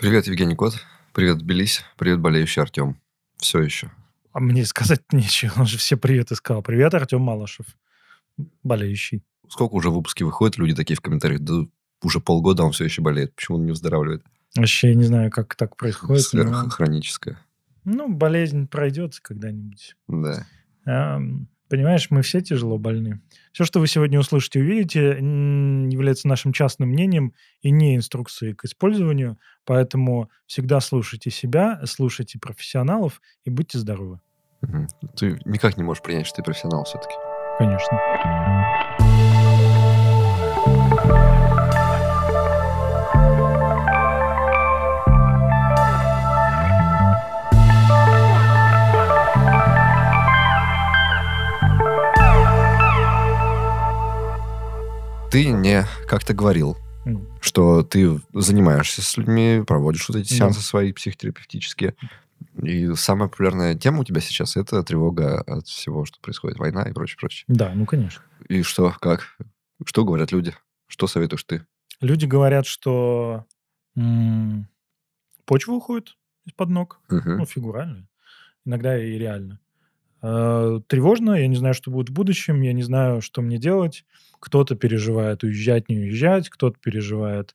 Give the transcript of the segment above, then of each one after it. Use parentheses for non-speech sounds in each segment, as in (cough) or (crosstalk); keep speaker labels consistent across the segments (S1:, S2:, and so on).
S1: Привет, Евгений Кот. Привет, Тбилиси. Привет, болеющий Артем. Все еще.
S2: А мне сказать (laughs) нечего. Он же все приветы сказал. Привет, Артем Малышев. Болеющий.
S1: Сколько уже выпуски выходит, люди такие в комментариях, да уже полгода он все еще болеет. Почему он не выздоравливает?
S2: Вообще, я не знаю, как так происходит. но-
S1: Сверххроническое.
S2: Ну, болезнь пройдет когда-нибудь.
S1: Да.
S2: Ам, Понимаешь, мы все тяжело больны. Все, что вы сегодня услышите и увидите, является нашим частным мнением и не инструкцией к использованию. Поэтому всегда слушайте себя, слушайте профессионалов и будьте здоровы.
S1: Ты никак не можешь принять, что ты профессионал все-таки.
S2: Конечно.
S1: Ты мне как-то говорил,
S2: М,
S1: что ты занимаешься с людьми, проводишь вот эти
S2: Да.
S1: сеансы свои психотерапевтические. И самая популярная тема у тебя сейчас это тревога от всего, что происходит, война и прочее, прочее.
S2: Да, ну, конечно.
S1: И что, как? Что говорят люди? Что советуешь ты?
S2: Люди говорят, что м, почва уходит из-под ног.
S1: Мгм.
S2: Ну, фигурально. Иногда и реально. Э, Тревожно, я не знаю, что будет в будущем, я не знаю, что мне делать. Кто-то переживает уезжать, не уезжать, кто-то переживает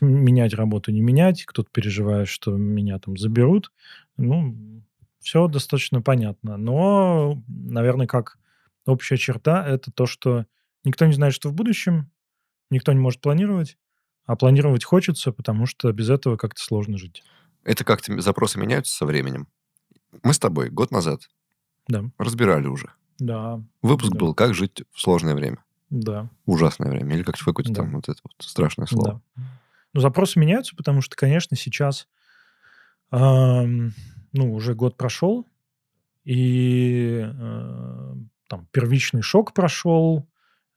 S2: менять работу, не менять, кто-то переживает, что меня там заберут. Ну, все достаточно понятно. Но, наверное, как общая черта, это то, что никто не знает, что в будущем, никто не может планировать, а планировать хочется, потому что без этого как-то сложно жить.
S1: Это как-то запросы меняются со временем. Мы с тобой год назад
S2: Да,
S1: разбирали уже.
S2: да,
S1: Выпуск
S2: Да.
S1: был «Как жить в сложное время».
S2: да.
S1: Ужасное время. Или как какое-то
S2: Да.
S1: там вот это вот страшное слово.
S2: Да. Ну, запросы меняются, потому что, конечно, сейчас, ам, ну, уже год прошел, и э, там первичный шок прошел,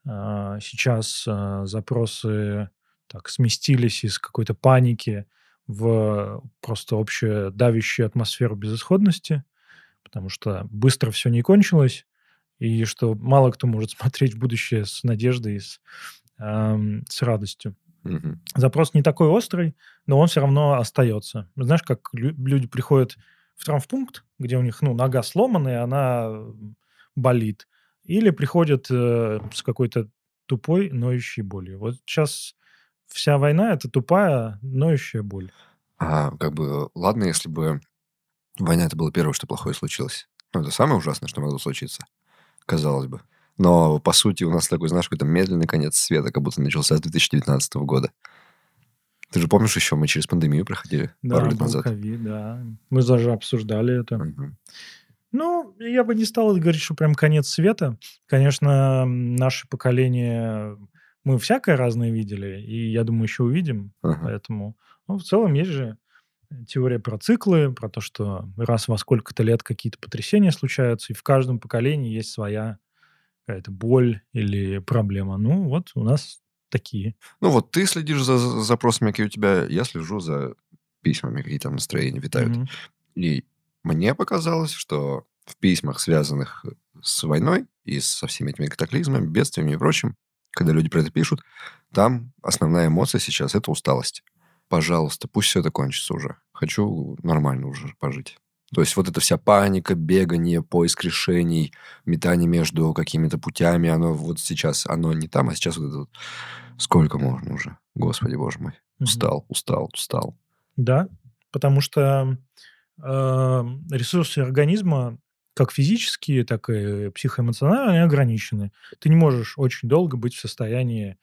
S2: а, сейчас а, запросы так сместились из какой-то паники в просто общую давящую атмосферу безысходности, потому что быстро все не кончилось, и что мало кто может (laughs) смотреть в будущее с надеждой и с, ам, с радостью
S1: Мгм.
S2: запрос не такой острый, но он все равно остается. Знаешь, как лю- люди приходят в травмпункт, где у них ну, нога сломана, и она болит. Или приходят э, с какой-то тупой, ноющей болью. Вот сейчас вся война – это тупая, ноющая боль.
S1: А как бы, ладно, если бы война это было первое, что плохое случилось. Ну, это самое ужасное, что могло случиться, казалось бы. Но, по сути, у нас такой, знаешь, какой-то медленный конец света, как будто начался с 2019 года. Ты же помнишь еще, мы через пандемию проходили пару
S2: да,
S1: лет
S2: был
S1: назад.
S2: ковид, да. Мы даже обсуждали это.
S1: Мгм.
S2: Ну, я бы не стал говорить, что прям конец света. Конечно, наше поколение, мы всякое разное видели, и я думаю, еще увидим.
S1: Ага.
S2: Поэтому, ну, в целом есть же теория про циклы, про то, что раз во сколько-то лет какие-то потрясения случаются, и в каждом поколении есть своя какая-то боль или проблема. Ну, вот у нас такие.
S1: Ну вот ты следишь за за запросами, какие у тебя, я слежу за письмами, какие там настроения витают.
S2: Мгм.
S1: И мне показалось, что в письмах, связанных с войной и со всеми этими катаклизмами, бедствиями и прочим, когда люди про это пишут, там основная эмоция сейчас – это усталость. Пожалуйста, пусть все это кончится уже. Хочу нормально уже пожить. То есть вот эта вся паника, бегание, поиск решений, метание между какими-то путями, оно вот сейчас, оно не там, а сейчас вот это вот. Сколько можно уже? Господи, боже мой. Устал, устал, устал.
S2: Да, потому что э, ресурсы организма, как физические, так и психоэмоциональные, они ограничены. Ты не можешь очень долго быть в состоянии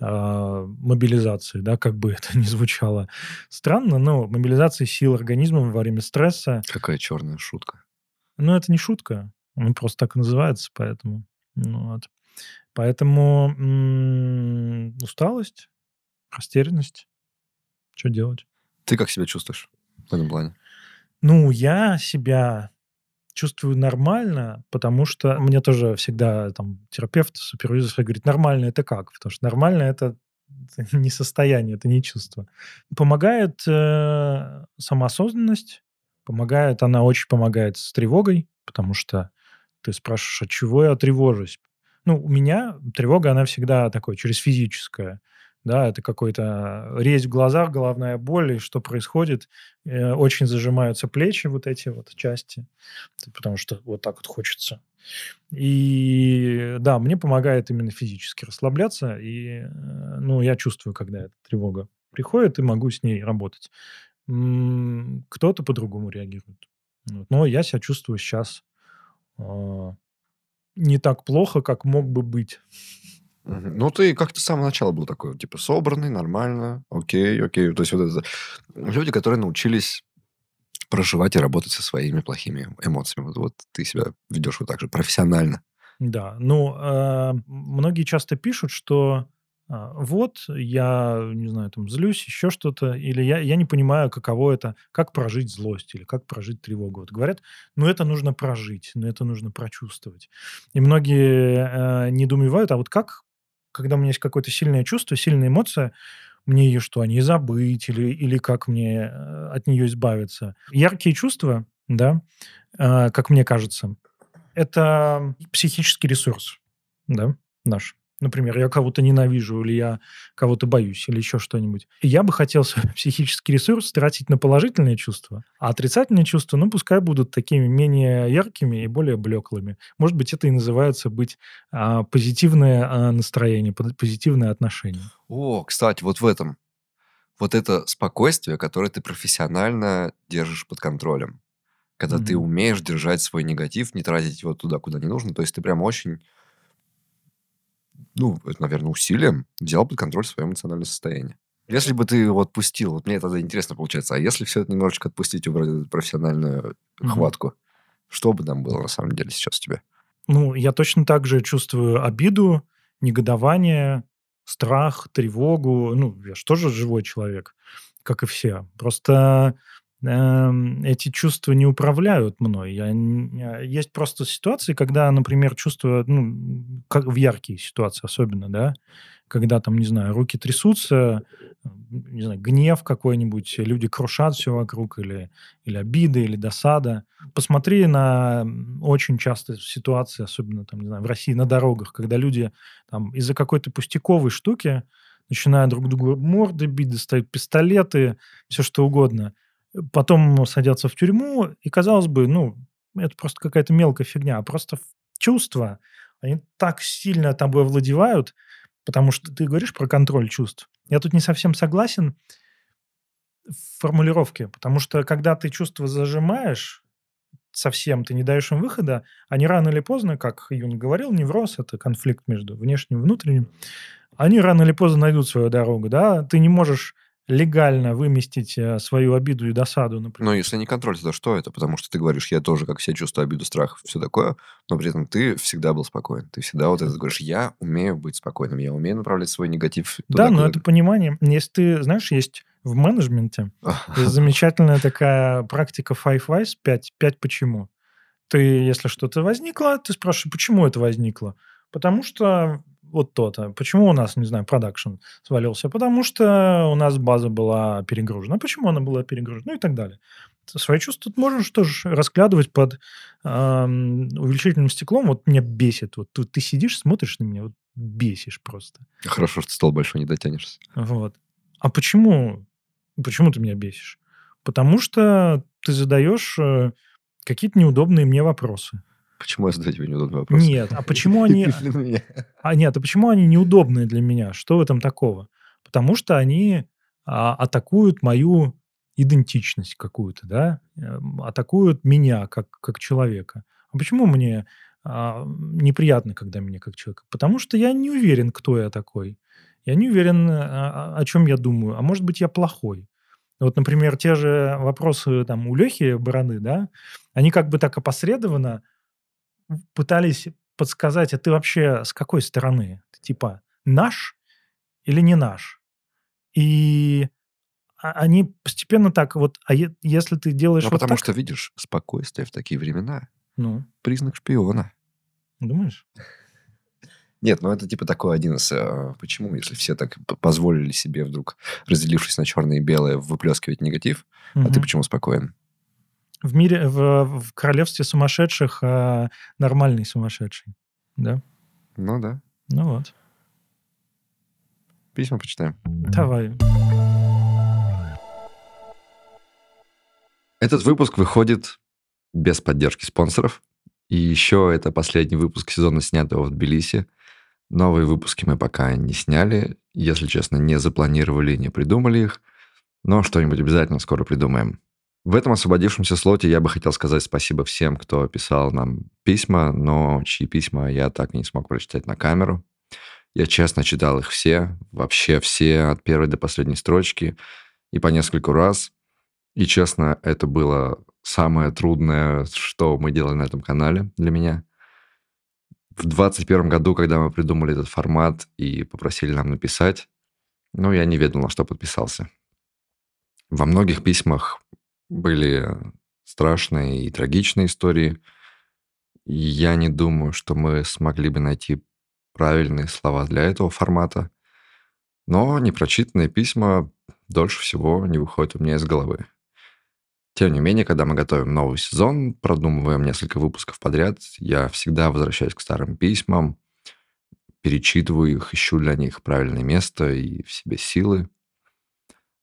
S2: мобилизации, да, как бы это (laughs) ни звучало странно, но мобилизация сил организма во время стресса,
S1: Какая черная шутка.
S2: ну, это не шутка, он просто так и называется, поэтому, ну, вот. Поэтому м, усталость, растерянность, что делать?
S1: Ты как себя чувствуешь в этом плане?
S2: Ну, я себя чувствую нормально, потому что мне тоже всегда там терапевт, супервизор говорит, нормально это как? Потому что нормально это (laughs) не состояние, это не чувство. Помогает э, самоосознанность, помогает, она очень помогает с тревогой, потому что ты спрашиваешь, от чего я тревожусь? Ну, у меня тревога, она всегда такой, через физическое. Да, это какой-то резь в глазах, головная боль, и что происходит, э, очень зажимаются плечи, вот эти вот части, потому что вот так вот хочется. И да, мне помогает именно физически расслабляться, и, э, ну, я чувствую, когда эта тревога приходит, и могу с ней работать. Кто-то по-другому реагирует. Но я себя чувствую сейчас а, не так плохо, как мог бы быть.
S1: Ну, ты как-то с самого начала был такой, типа, собранный, нормально, окей, окей. То есть вот это люди, которые научились проживать и работать со своими плохими эмоциями. Вот, вот ты себя ведешь вот так же профессионально.
S2: Да, ну, э, многие часто пишут, что э, вот я, не знаю, там злюсь, еще что-то, или я, я не понимаю, каково это, как прожить злость или как прожить тревогу. Вот говорят, ну это нужно прожить, ну это нужно прочувствовать. И многие э, недоумевают, а вот как когда у меня есть какое-то сильное чувство, сильная эмоция, мне ее что, не забыть или, или как мне э, от нее избавиться? Яркие чувства, да, э, как мне кажется, это психический ресурс, да, наш. Например, я кого-то ненавижу, или я кого-то боюсь, или еще что-нибудь. И я бы хотел свой (laughs) психический ресурс тратить на положительные чувства, а отрицательные чувства, ну, пускай будут такими менее яркими и более блеклыми. Может быть, это и называется быть а, позитивное а, настроение, позитивное отношение.
S1: О, кстати, вот в этом. Вот это спокойствие, которое ты профессионально держишь под контролем. Когда mm-hmm. ты умеешь держать свой негатив, не тратить его туда, куда не нужно. То есть ты прям очень ну, это, наверное, усилием взял под контроль свое эмоциональное состояние. Если бы ты его отпустил, вот мне тогда интересно получается, а если все это немножечко отпустить, убрать профессиональную угу. хватку, что бы там было на самом деле сейчас у тебя?
S2: Ну, я точно так же чувствую обиду, негодование, страх, тревогу. Ну, я же тоже живой человек, как и все. Просто эти чувства не управляют мной. Я, а, есть просто ситуации, когда, например, чувства, ну, как в яркие ситуации особенно, да, когда там, не знаю, руки трясутся, не знаю, гнев какой-нибудь, люди крушат все вокруг, или, или обида, или досада. Посмотри на очень часто ситуации, особенно там, не знаю, в России на дорогах, когда люди там из-за какой-то пустяковой штуки начинают друг другу морды бить, достают пистолеты, все что угодно – потом садятся в тюрьму, и, казалось бы, ну, это просто какая-то мелкая фигня, а просто чувства, они так сильно тобой овладевают, потому что ты говоришь про контроль чувств. Я тут не совсем согласен в формулировке, потому что когда ты чувства зажимаешь совсем, ты не даешь им выхода, они рано или поздно, как Юн говорил, невроз – это конфликт между внешним и внутренним, они рано или поздно найдут свою дорогу, да, ты не можешь легально выместить э, свою обиду и досаду,
S1: например. Но если не контроль, то что это? Потому что ты говоришь, я тоже как себя чувствую обиду, страх, все такое, но при этом ты всегда был спокоен. Ты всегда вот это говоришь, я умею быть спокойным, я умею направлять свой негатив
S2: туда, Да, но это понимание. Если ты, знаешь, есть в менеджменте (laughs) замечательная такая практика Five Whys, 5, 5 почему. Ты, если что-то возникло, ты спрашиваешь, почему это возникло? Потому что вот то-то. Почему у нас, не знаю, продакшн свалился? Потому что у нас база была перегружена. Почему она была перегружена? Ну и так далее. Свои чувства тут можешь тоже расклядывать под э, увеличительным стеклом. Вот меня бесит. Вот ты, ты сидишь, смотришь на меня, вот бесишь просто.
S1: Хорошо, что стол большой не дотянешься.
S2: Вот. А почему? Почему ты меня бесишь? Потому что ты задаешь э, какие-то неудобные мне вопросы.
S1: Почему я задаю тебе неудобный вопрос?
S2: Нет, а почему они... А нет, а почему они неудобные для меня? Что в этом такого? Потому что они а, атакуют мою идентичность какую-то, да? Эм, атакуют меня как, как человека. А почему мне а, неприятно, когда меня как человека? Потому что я не уверен, кто я такой. Я не уверен, а, о чем я думаю. А может быть, я плохой. Вот, например, те же вопросы там у Лехи Бараны, да, они как бы так опосредованно пытались подсказать, а ты вообще с какой стороны? Ты, типа наш или не наш? И они постепенно так вот, а если ты делаешь
S1: ну,
S2: вот
S1: потому
S2: так...
S1: что, видишь, спокойствие в такие времена.
S2: Ну?
S1: Признак шпиона.
S2: Думаешь?
S1: Нет, ну это типа такой один из... Э, почему, если все так позволили себе вдруг, разделившись на черное и белое, выплескивать негатив, угу. а ты почему спокоен?
S2: В мире, в, в королевстве сумасшедших а нормальный сумасшедший, да?
S1: Ну да.
S2: Ну вот.
S1: Письма почитаем.
S2: Давай.
S3: Этот выпуск выходит без поддержки спонсоров. И еще это последний выпуск сезона, снятого в Тбилиси. Новые выпуски мы пока не сняли. Если честно, не запланировали, не придумали их. Но что-нибудь обязательно скоро придумаем. В этом освободившемся слоте я бы хотел сказать спасибо всем, кто писал нам письма, но чьи письма я так и не смог прочитать на камеру. Я честно читал их все, вообще все, от первой до последней строчки, и по нескольку раз. И честно, это было самое трудное, что мы делали на этом канале для меня. В 2021 году, когда мы придумали этот формат и попросили нам написать, ну, я не ведал, на что подписался. Во многих письмах были страшные и трагичные истории. Я не думаю, что мы смогли бы найти правильные слова для этого формата. Но непрочитанные письма дольше всего не выходят у меня из головы. Тем не менее, когда мы готовим новый сезон, продумываем несколько выпусков подряд, я всегда возвращаюсь к старым письмам, перечитываю их, ищу для них правильное место и в себе силы.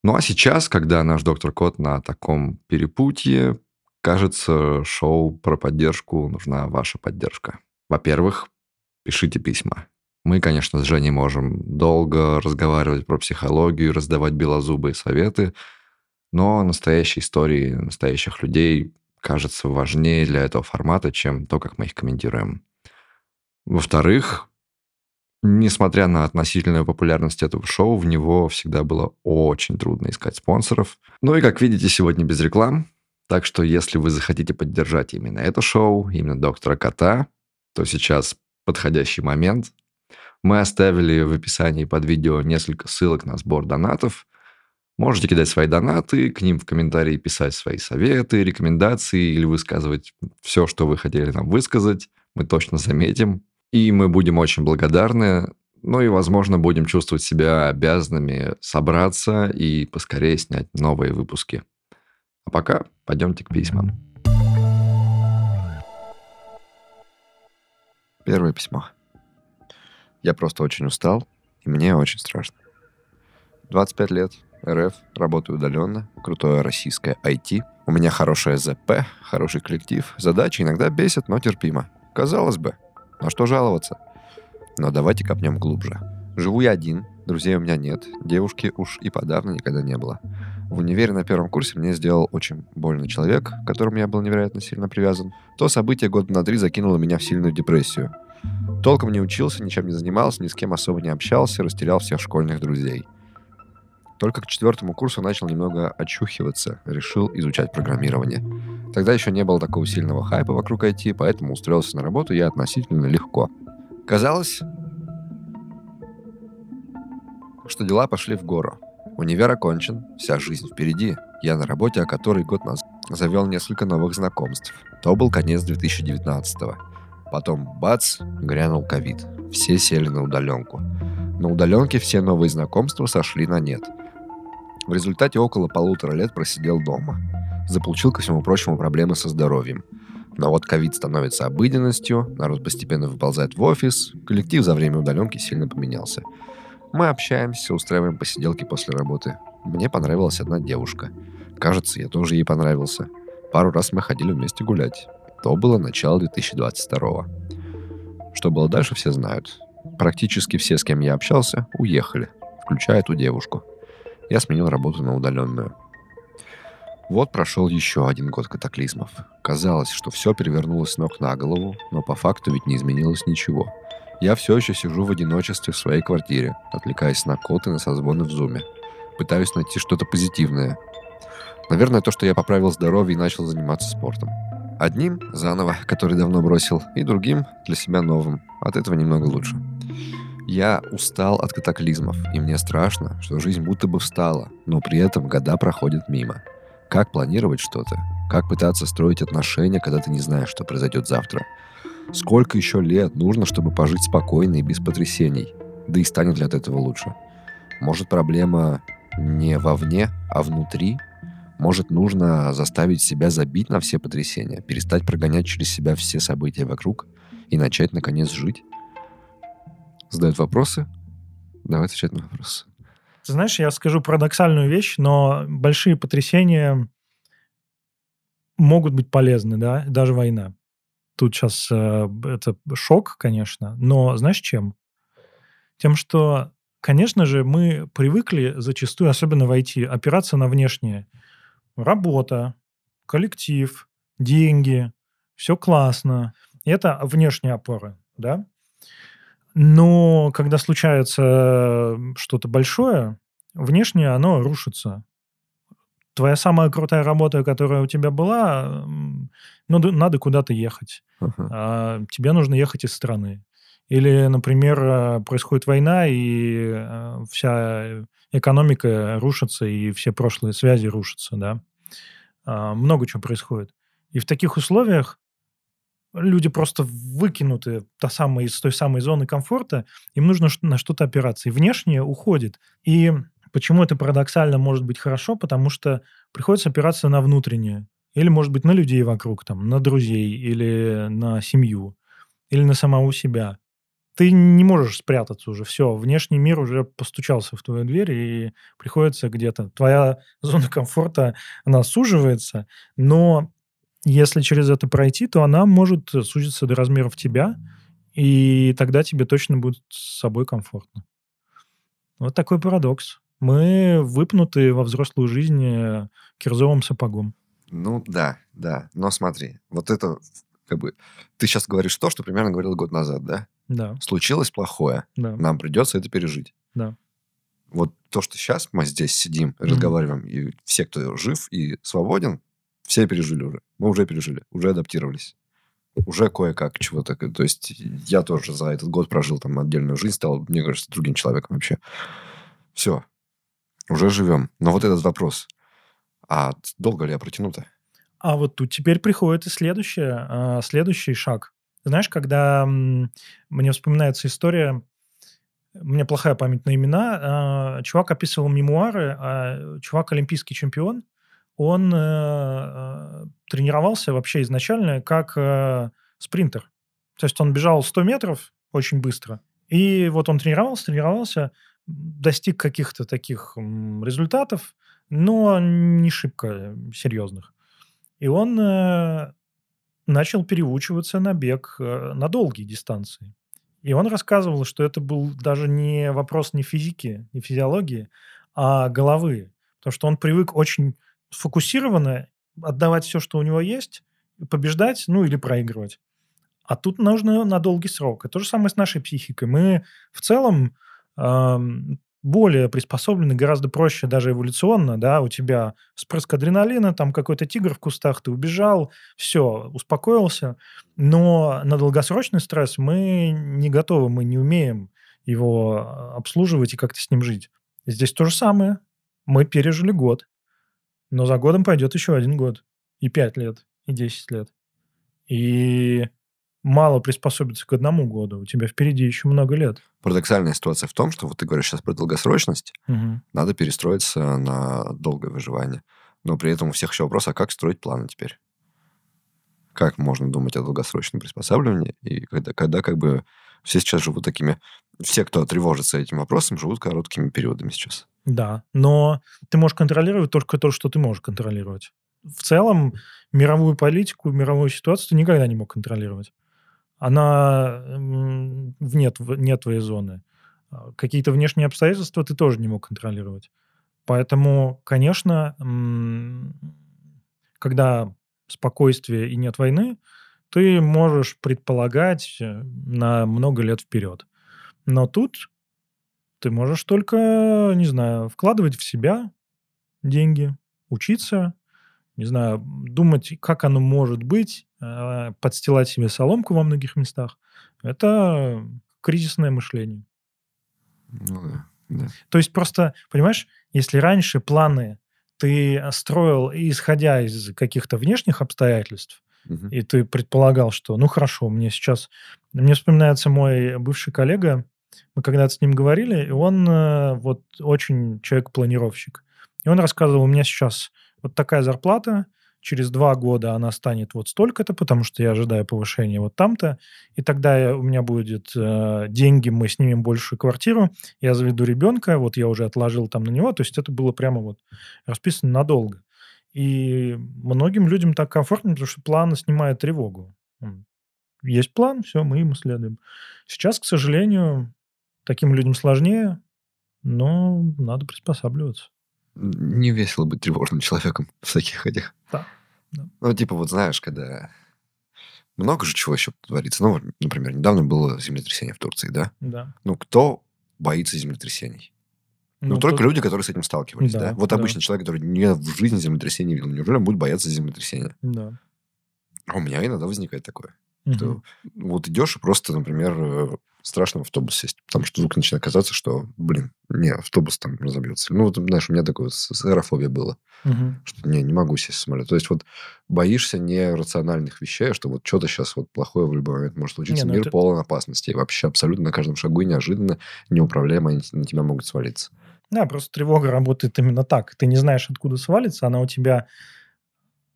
S3: Ну а сейчас, когда наш доктор Кот на таком перепутье, кажется, шоу про поддержку нужна ваша поддержка. Во-первых, пишите письма. Мы, конечно, с Женей можем долго разговаривать про психологию, раздавать белозубые советы – но настоящие истории настоящих людей кажется важнее для этого формата, чем то, как мы их комментируем. Во-вторых, несмотря на относительную популярность этого шоу, в него всегда было очень трудно искать спонсоров. Ну и, как видите, сегодня без реклам. Так что, если вы захотите поддержать именно это шоу, именно доктора Кота, то сейчас подходящий момент. Мы оставили в описании под видео несколько ссылок на сбор донатов. Можете кидать свои донаты, к ним в комментарии писать свои советы, рекомендации или высказывать все, что вы хотели нам высказать. Мы точно заметим. И мы будем очень благодарны. Ну и, возможно, будем чувствовать себя обязанными собраться и поскорее снять новые выпуски. А пока пойдемте к письмам.
S1: Первое письмо. Я просто очень устал, и мне очень страшно. 25 лет, РФ, работаю удаленно, крутое российское IT. У меня хорошая ЗП, хороший коллектив. Задачи иногда бесят, но терпимо. Казалось бы, на что жаловаться? Но давайте копнем глубже. Живу я один, друзей у меня нет, девушки уж и подавно никогда не было. В универе на первом курсе мне сделал очень больный человек, к которому я был невероятно сильно привязан. То событие года на три закинуло меня в сильную депрессию. Толком не учился, ничем не занимался, ни с кем особо не общался, растерял всех школьных друзей. Только к четвертому курсу начал немного очухиваться, решил изучать программирование. Тогда еще не было такого сильного хайпа вокруг IT, поэтому устроился на работу я относительно легко. Казалось, что дела пошли в гору. Универ окончен, вся жизнь впереди. Я на работе, о которой год назад завел несколько новых знакомств. То был конец 2019 -го. Потом, бац, грянул ковид. Все сели на удаленку. На удаленке все новые знакомства сошли на нет – в результате около полутора лет просидел дома. Заполучил, ко всему прочему, проблемы со здоровьем. Но вот ковид становится обыденностью, народ постепенно выползает в офис, коллектив за время удаленки сильно поменялся. Мы общаемся, устраиваем посиделки после работы. Мне понравилась одна девушка. Кажется, я тоже ей понравился. Пару раз мы ходили вместе гулять. То было начало 2022 Что было дальше, все знают. Практически все, с кем я общался, уехали, включая эту девушку – я сменил работу на удаленную. Вот прошел еще один год катаклизмов. Казалось, что все перевернулось с ног на голову, но по факту ведь не изменилось ничего. Я все еще сижу в одиночестве в своей квартире, отвлекаясь на код и на созвоны в зуме. Пытаюсь найти что-то позитивное. Наверное, то, что я поправил здоровье и начал заниматься спортом. Одним заново, который давно бросил, и другим для себя новым. От этого немного лучше. Я устал от катаклизмов, и мне страшно, что жизнь будто бы встала, но при этом года проходят мимо. Как планировать что-то? Как пытаться строить отношения, когда ты не знаешь, что произойдет завтра? Сколько еще лет нужно, чтобы пожить спокойно и без потрясений? Да и станет ли от этого лучше? Может, проблема не вовне, а внутри? Может, нужно заставить себя забить на все потрясения, перестать прогонять через себя все события вокруг и начать, наконец, жить? задают вопросы, Давай отвечать на вопрос.
S2: Ты знаешь, я скажу парадоксальную вещь, но большие потрясения могут быть полезны, да, даже война. Тут сейчас э, это шок, конечно, но знаешь чем? Тем, что, конечно же, мы привыкли зачастую, особенно в IT, опираться на внешнее. Работа, коллектив, деньги, все классно. Это внешние опоры, да? Но когда случается что-то большое, внешне оно рушится. Твоя самая крутая работа, которая у тебя была, ну, надо куда-то ехать.
S1: Ага.
S2: А, тебе нужно ехать из страны. Или, например, э, происходит война, и э, вся экономика рушится, и все прошлые связи рушатся, да. А, много чего происходит. И в таких условиях люди просто выкинуты та самая, из той самой зоны комфорта, им нужно на что-то опираться. И внешнее уходит. И почему это парадоксально может быть хорошо? Потому что приходится опираться на внутреннее. Или, может быть, на людей вокруг, там, на друзей, или на семью, или на самого себя. Ты не можешь спрятаться уже. Все, внешний мир уже постучался в твою дверь, и приходится где-то... Твоя зона комфорта, она суживается, но если через это пройти, то она может сузиться до размеров тебя, и тогда тебе точно будет с собой комфортно. Вот такой парадокс. Мы выпнуты во взрослую жизнь э, кирзовым сапогом.
S1: Ну да, да. Но смотри, вот это как бы... Ты сейчас говоришь то, что примерно говорил год назад, да?
S2: Да,
S1: Случилось плохое.
S2: да,
S1: Нам придется это пережить.
S2: да.
S1: Вот то, что сейчас мы здесь сидим,
S2: Мгм.
S1: разговариваем, и все, кто жив и свободен, все пережили уже. Мы уже пережили, уже адаптировались. Уже кое-как чего-то. То есть я тоже за этот год прожил там отдельную жизнь, стал, мне кажется, другим человеком вообще. Все. Уже живем. Но вот этот вопрос. А долго ли я протяну-то?
S2: А вот тут теперь приходит и следующее, а, следующий шаг. Знаешь, когда мне вспоминается история, у меня плохая память на имена, а, чувак описывал мемуары, а, чувак олимпийский чемпион, он э, э, тренировался вообще изначально как э, спринтер. То есть он бежал 100 метров очень быстро, и вот он тренировался, тренировался, достиг каких-то таких результатов, но не шибко серьезных. И он э, начал переучиваться на бег э, на долгие дистанции. И он рассказывал, что это был даже не вопрос не физики, не физиологии, а головы. Потому что он привык очень сфокусированно отдавать все, что у него есть, побеждать, ну или проигрывать. А тут нужно на долгий срок. И то же самое с нашей психикой. Мы в целом ам, более приспособлены, гораздо проще даже эволюционно, да, у тебя спрыск адреналина, там какой-то тигр в кустах, ты убежал, все, успокоился, но на долгосрочный стресс мы не готовы, мы не умеем его а, обслуживать и как-то с ним жить. Здесь то же самое. Мы пережили год, но за годом пойдет еще один год, и пять лет, и десять лет. И мало приспособиться к одному году. У тебя впереди еще много лет.
S1: Парадоксальная ситуация в том, что вот ты говоришь сейчас про долгосрочность,
S2: Мгм.
S1: надо перестроиться на долгое выживание. Но при этом у всех еще вопрос, а как строить планы теперь? Как можно думать о долгосрочном приспосабливании? И когда, когда как бы все сейчас живут такими... Все, кто тревожится этим вопросом, живут короткими периодами сейчас.
S2: Да, но ты можешь контролировать только то, что ты можешь контролировать. В целом, мировую политику, мировую ситуацию ты никогда не мог контролировать. Она вне, вне твоей зоны. А Какие-то внешние обстоятельства ты тоже не мог контролировать. Поэтому, конечно, когда спокойствие и нет войны, ты можешь предполагать э, на много лет вперед. Но тут ты можешь только, не знаю, вкладывать в себя деньги, учиться, не знаю, думать, как оно может быть, э, подстилать себе соломку во многих местах. Это кризисное мышление.
S1: Ну да, да.
S2: То есть просто, понимаешь, если раньше планы ты строил, исходя из каких-то внешних обстоятельств,
S1: Мгм.
S2: и ты предполагал, что, ну хорошо, мне сейчас... Мне вспоминается мой бывший коллега, мы когда-то с ним говорили, и он э, вот очень человек-планировщик. И он рассказывал, у меня сейчас вот такая зарплата, через два года она станет вот столько-то, потому что я ожидаю повышения вот там-то, и тогда у меня будет э, деньги, мы снимем большую квартиру, я заведу ребенка, вот я уже отложил там на него, то есть это было прямо вот расписано надолго. И многим людям так комфортно, потому что план снимает тревогу. Есть план, все, мы ему следуем. Сейчас, к сожалению, таким людям сложнее, но надо приспосабливаться.
S1: Не весело быть тревожным человеком в таких этих.
S2: Да. да.
S1: Ну, типа, вот знаешь, когда много же чего еще творится. Ну, например, недавно было землетрясение в Турции, да?
S2: Да.
S1: Ну, кто боится землетрясений? Ну, только
S2: тут-
S1: люди, которые с этим сталкивались, да?
S2: Да,
S1: Вот
S2: да.
S1: обычный человек, который не в жизни землетрясения не видел, неужели он будет бояться землетрясения?
S2: Да.
S1: А у меня иногда возникает такое. Что вот идешь и просто, например, э, страшно в автобус сесть, потому что вдруг начинает казаться, что, блин, не, автобус там разобьется. Ну, вот, знаешь, у меня такое с, аэрофобия было,
S2: Мгм.
S1: что не, не могу сесть в самолет. То есть вот боишься нерациональных вещей, что вот что-то сейчас вот плохое в любой момент может случиться.
S2: Не, ну
S1: Мир
S2: это-
S1: полон опасностей. Вообще абсолютно на каждом шагу и неожиданно, неуправляемо они на тебя могут свалиться.
S2: Да, просто тревога работает именно так. Ты не знаешь, откуда свалится, она у тебя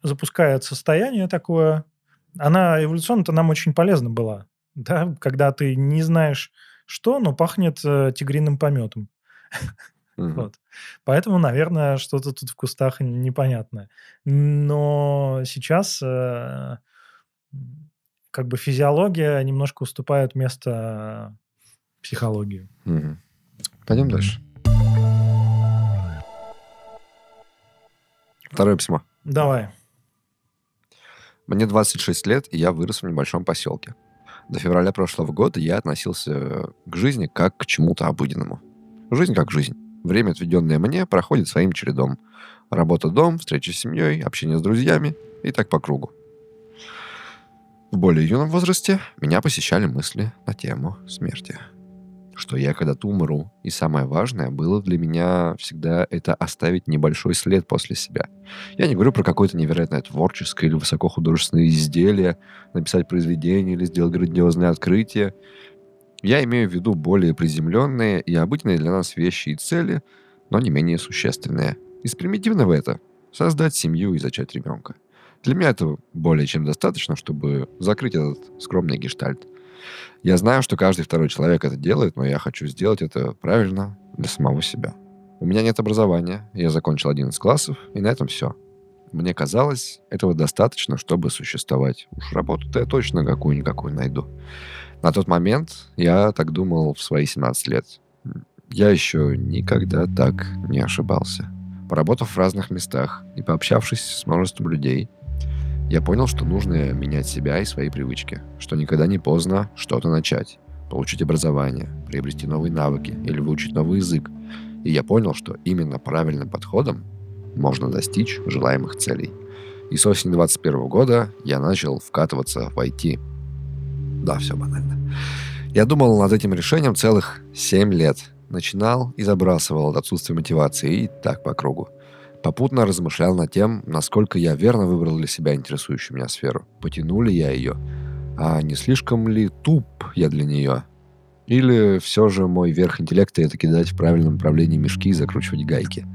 S2: запускает состояние такое. Она эволюционно-то нам очень полезна была. Да? Когда ты не знаешь, что, но пахнет э, тигриным пометом. (laughs)
S1: Мгм.
S2: Вот. Поэтому, наверное, что-то тут в кустах непонятное. Но сейчас э, как бы физиология немножко уступает место психологии.
S1: Мгм. Пойдем дальше. Второе письмо.
S2: Давай.
S1: Мне 26 лет, и я вырос в небольшом поселке. До февраля прошлого года я относился к жизни как к чему-то обыденному. Жизнь как жизнь. Время, отведенное мне, проходит своим чередом. Работа, дом, встреча с семьей, общение с друзьями и так по кругу. В более юном возрасте меня посещали мысли на тему смерти. Что я когда-то умру. И самое важное было для меня всегда это оставить небольшой след после себя. Я не говорю про какое-то невероятное творческое или высокохудожественное изделие, написать произведение или сделать грандиозное открытие. Я имею в виду более приземленные и обыденные для нас вещи и цели, но не менее существенные. Из примитивного это — создать семью и зачать ребенка. Для меня этого более чем достаточно, чтобы закрыть этот скромный гештальт. Я знаю, что каждый второй человек это делает, но я хочу сделать это правильно для самого себя. У меня нет образования, я закончил 11 классов, и на этом все. Мне казалось, этого достаточно, чтобы существовать. Уж работу-то я точно какую-никакую найду. На тот момент я так думал в свои 17 лет. Я еще никогда так не ошибался. Поработав в разных местах и пообщавшись с множеством людей, я понял, что нужно менять себя и свои привычки, что никогда не поздно что-то начать, получить образование, приобрести новые навыки или выучить новый язык. И я понял, что именно правильным подходом можно достичь желаемых целей. И с осени 21 года я начал вкатываться в IT. Да, все банально. Я думал над этим решением целых 7 лет. Начинал и забрасывал от отсутствия мотивации, и так по кругу. Попутно размышлял над тем, насколько я верно выбрал для себя интересующую меня сферу. Потяну ли я ее? А не слишком ли туп я для нее? Или все же мой верх интеллекта это кидать в правильном направлении мешки и закручивать гайки?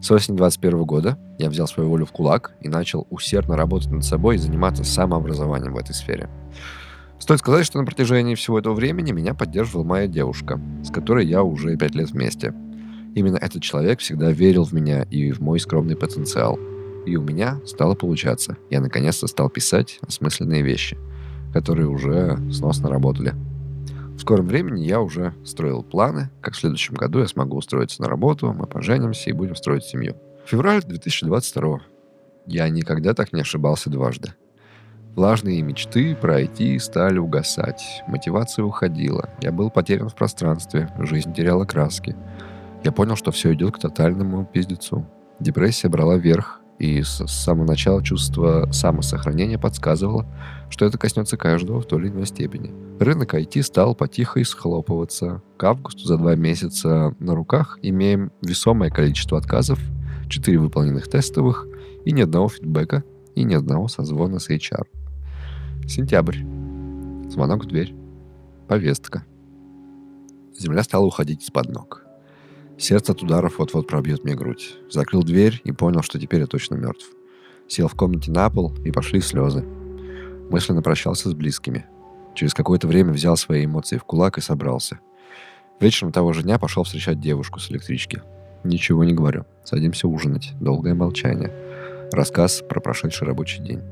S1: С осени 21 года я взял свою волю в кулак и начал усердно работать над собой и заниматься самообразованием в этой сфере. Стоит сказать, что на протяжении всего этого времени меня поддерживала моя девушка, с которой я уже пять лет вместе. Именно этот человек всегда верил в меня и в мой скромный потенциал. И у меня стало получаться. Я наконец-то стал писать осмысленные вещи, которые уже сносно работали. В скором времени я уже строил планы, как в следующем году я смогу устроиться на работу, мы поженимся и будем строить семью. Февраль 2022. Я никогда так не ошибался дважды. Влажные мечты про IT стали угасать. Мотивация уходила. Я был потерян в пространстве. Жизнь теряла краски. Я понял, что все идет к тотальному пиздецу. Депрессия брала верх, и с самого начала чувство самосохранения подсказывало, что это коснется каждого в той или иной степени. Рынок IT стал потихо схлопываться. К августу за два месяца на руках имеем весомое количество отказов, 4 выполненных тестовых и ни одного фидбэка, и ни одного созвона с HR. Сентябрь. Звонок в дверь. Повестка. Земля стала уходить из-под ног. Сердце от ударов вот-вот пробьет мне грудь. Закрыл дверь и понял, что теперь я точно мертв. Сел в комнате на пол и пошли слезы. Мысленно прощался с близкими. Через какое-то время взял свои эмоции в кулак и собрался. Вечером того же дня пошел встречать девушку с электрички. Ничего не говорю. Садимся ужинать. Долгое молчание. Рассказ про прошедший рабочий день.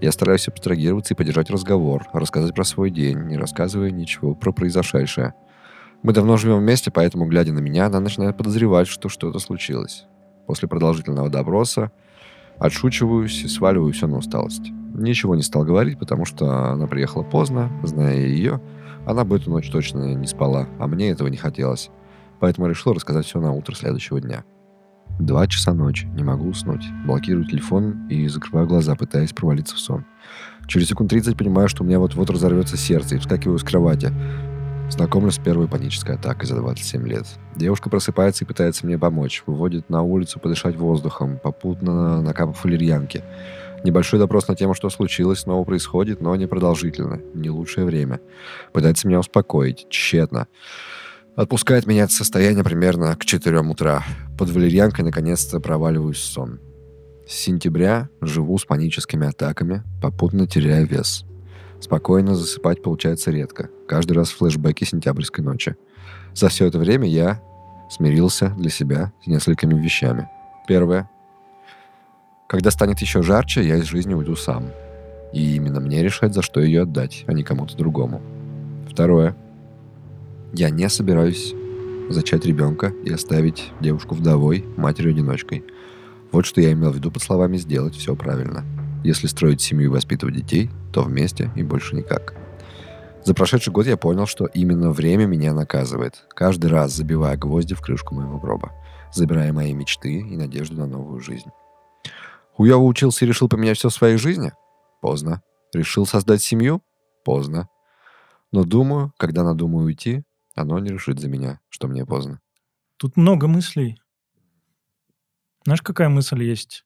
S1: Я стараюсь абстрагироваться и поддержать разговор, рассказать про свой день, не рассказывая ничего про произошедшее. Мы давно живем вместе, поэтому, глядя на меня, она начинает подозревать, что что-то случилось. После продолжительного допроса отшучиваюсь и сваливаю все на усталость. Ничего не стал говорить, потому что она приехала поздно, зная ее, она бы эту ночь точно не спала, а мне этого не хотелось. Поэтому решил рассказать все на утро следующего дня. Два часа ночи, не могу уснуть. Блокирую телефон и закрываю глаза, пытаясь провалиться в сон. Через секунд 30 понимаю, что у меня вот-вот разорвется сердце, и вскакиваю с кровати. Знакомлюсь с первой панической атакой за 27 лет. Девушка просыпается и пытается мне помочь. Выводит на улицу подышать воздухом, попутно накапав валерьянки. Небольшой допрос на тему, что случилось, снова происходит, но не продолжительно. Не лучшее время. Пытается меня успокоить. Тщетно. Отпускает меня от состояния примерно к 4 утра. Под валерьянкой наконец-то проваливаюсь в сон. С сентября живу с паническими атаками, попутно теряя вес. Спокойно засыпать получается редко. Каждый раз флешбеки сентябрьской ночи. За все это время я смирился для себя с несколькими вещами. Первое. Когда станет еще жарче, я из жизни уйду сам. И именно мне решать, за что ее отдать, а не кому-то другому. Второе. Я не собираюсь зачать ребенка и оставить девушку вдовой, матерью-одиночкой. Вот что я имел в виду под словами «сделать все правильно». Если строить семью и воспитывать детей, то вместе и больше никак. За прошедший год я понял, что именно время меня наказывает, каждый раз забивая гвозди в крышку моего гроба, забирая мои мечты и надежду на новую жизнь. Хуёво учился и решил поменять все в своей жизни? Поздно. Решил создать семью? Поздно. Но думаю, когда надумаю уйти, оно не решит за меня, что мне поздно.
S2: Тут много мыслей. Знаешь, какая мысль есть?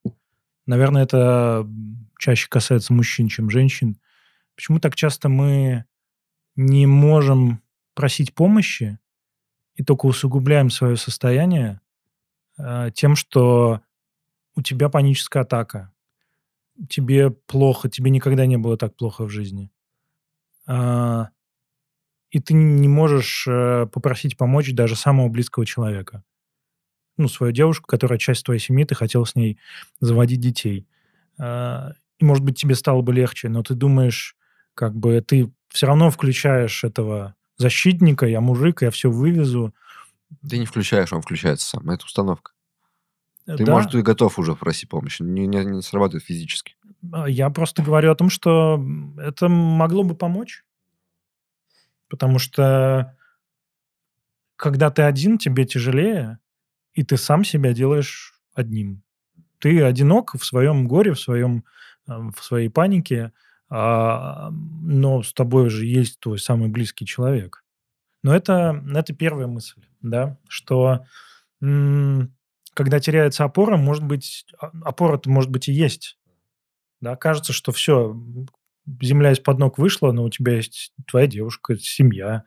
S2: Наверное, это чаще касается мужчин, чем женщин. Почему так часто мы не можем просить помощи и только усугубляем свое состояние э, тем, что у тебя паническая атака, тебе плохо, тебе никогда не было так плохо в жизни. А, и ты не можешь э, попросить помочь даже самого близкого человека. Ну, свою девушку, которая часть твоей семьи, ты хотел с ней заводить детей. А, и, может быть, тебе стало бы легче, но ты думаешь, как бы ты все равно включаешь этого защитника, я мужик, я все вывезу.
S1: Ты не включаешь, он включается сам. Это установка. Э, ты, да. может, и готов уже просить помощи, не, не, не срабатывает физически.
S2: А, я просто говорю о том, что это могло бы помочь. Потому что когда ты один, тебе тяжелее, и ты сам себя делаешь одним. Ты одинок в своем горе, в, своем, в своей панике, а, но с тобой же есть твой самый близкий человек. Но это, это первая мысль, да, что м- когда теряется опора, может быть, а, опора-то может быть и есть. Да, кажется, что все, земля из-под ног вышла, но у тебя есть твоя девушка, семья,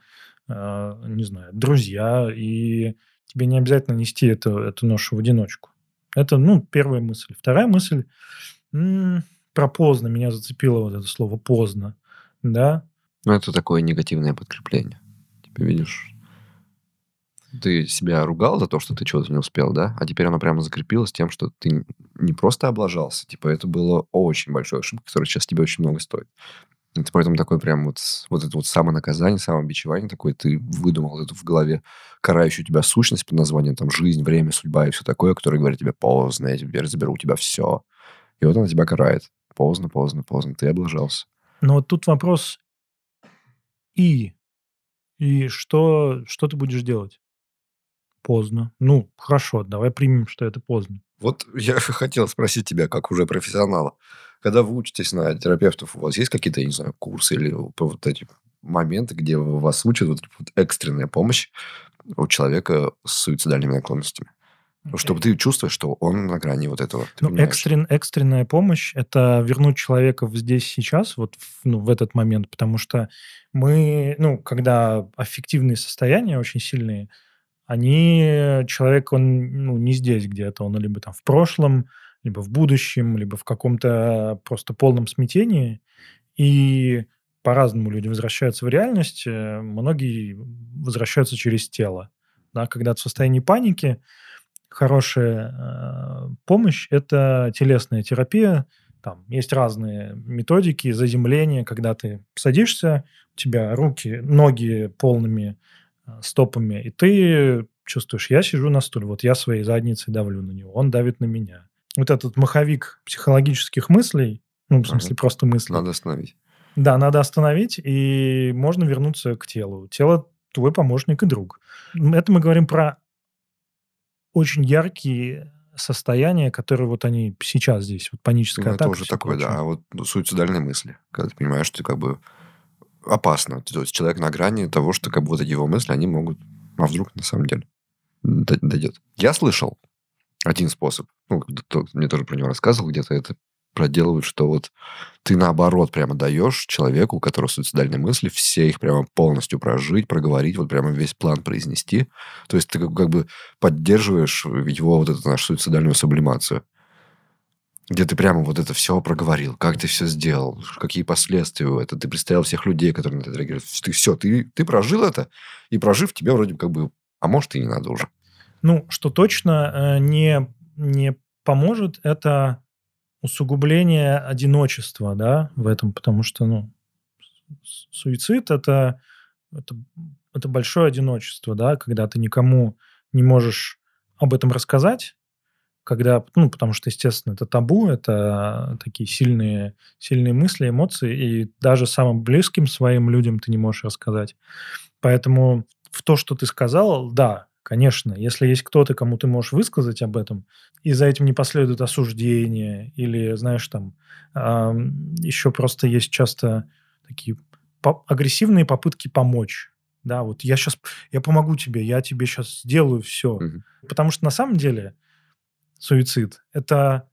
S2: э, не знаю, друзья, и тебе не обязательно нести эту, эту ношу в одиночку. Это, ну, первая мысль. Вторая мысль м- про поздно. Меня зацепило вот это слово поздно. Да?
S1: Ну, это такое негативное подкрепление. Типа, видишь, ты себя ругал за то, что ты чего-то не успел, да? А теперь оно прямо закрепилось тем, что ты не просто облажался. Типа, это было очень большой ошибка, которая сейчас тебе очень много стоит. Это поэтому такой прям вот, вот это вот самонаказание, самобичевание такое, ты выдумал эту в голове карающую тебя сущность под названием там жизнь, время, судьба и все такое, которое говорит тебе поздно, я теперь заберу у тебя все. И вот она тебя карает. Поздно, поздно, поздно, ты облажался.
S2: Но вот тут вопрос и. И что, что ты будешь делать? Поздно. Ну, хорошо, давай примем, что это поздно.
S1: Вот я (laughs) хотел спросить тебя, как уже профессионала. Когда вы учитесь на терапевтов, у вас есть какие-то, я не знаю, курсы или вот эти моменты, где вас учат вот, вот экстренная помощь у человека с суицидальными наклонностями? Okay. Чтобы ты чувствуешь, что он на грани вот этого.
S2: Ну, экстрен, экстренная помощь – это вернуть человека здесь сейчас, вот в, ну, в этот момент, потому что мы, ну, когда аффективные состояния очень сильные, они, человек, он ну, не здесь где-то, он либо там в прошлом, либо в будущем, либо в каком-то просто полном смятении. И по-разному люди возвращаются в реальность. Э, многие возвращаются через тело. Да, когда в состоянии паники, хорошая э, помощь – это телесная терапия. Там есть разные методики заземления, когда ты садишься, у тебя руки, ноги полными э, стопами, и ты чувствуешь, я сижу на стуле, вот я своей задницей давлю на него, он давит на меня. Вот этот маховик психологических мыслей, ну, в смысле, ага. просто мысли.
S1: Надо остановить.
S2: Да, надо остановить, и можно вернуться к телу. Тело твой помощник и друг. Это мы говорим про очень яркие состояния, которые вот они сейчас здесь, вот паническая ну, атака.
S1: Это уже такое, да. А вот ну, суицидальные мысли, когда ты понимаешь, что как бы опасно. То есть человек на грани того, что как бы вот эти его мысли, они могут, а вдруг на самом деле дойдет. Я слышал один способ, ну, мне тоже про него рассказывал где-то, это проделывают, что вот ты наоборот прямо даешь человеку, у которого суицидальные мысли, все их прямо полностью прожить, проговорить, вот прямо весь план произнести. То есть ты как, бы поддерживаешь его вот эту нашу суицидальную сублимацию. Где ты прямо вот это все проговорил, как ты все сделал, какие последствия у этого. Ты представил всех людей, которые на это реагируют. Ты все, ты, ты прожил это, и прожив, тебе вроде как бы, а может и не надо уже.
S2: Ну, что точно э, не, не поможет, это усугубление одиночества, да, в этом, потому что, ну, суицид это, это, это большое одиночество, да, когда ты никому не можешь об этом рассказать, когда, ну, потому что, естественно, это табу, это такие сильные, сильные мысли, эмоции, и даже самым близким своим людям ты не можешь рассказать. Поэтому в то, что ты сказал, да, Конечно, если есть кто-то, кому ты можешь высказать об этом, и за этим не последует осуждение, или, знаешь, там, э, еще просто есть часто такие по- агрессивные попытки помочь. Да, вот я сейчас, я помогу тебе, я тебе сейчас сделаю все. Угу. Потому что на самом деле суицид – это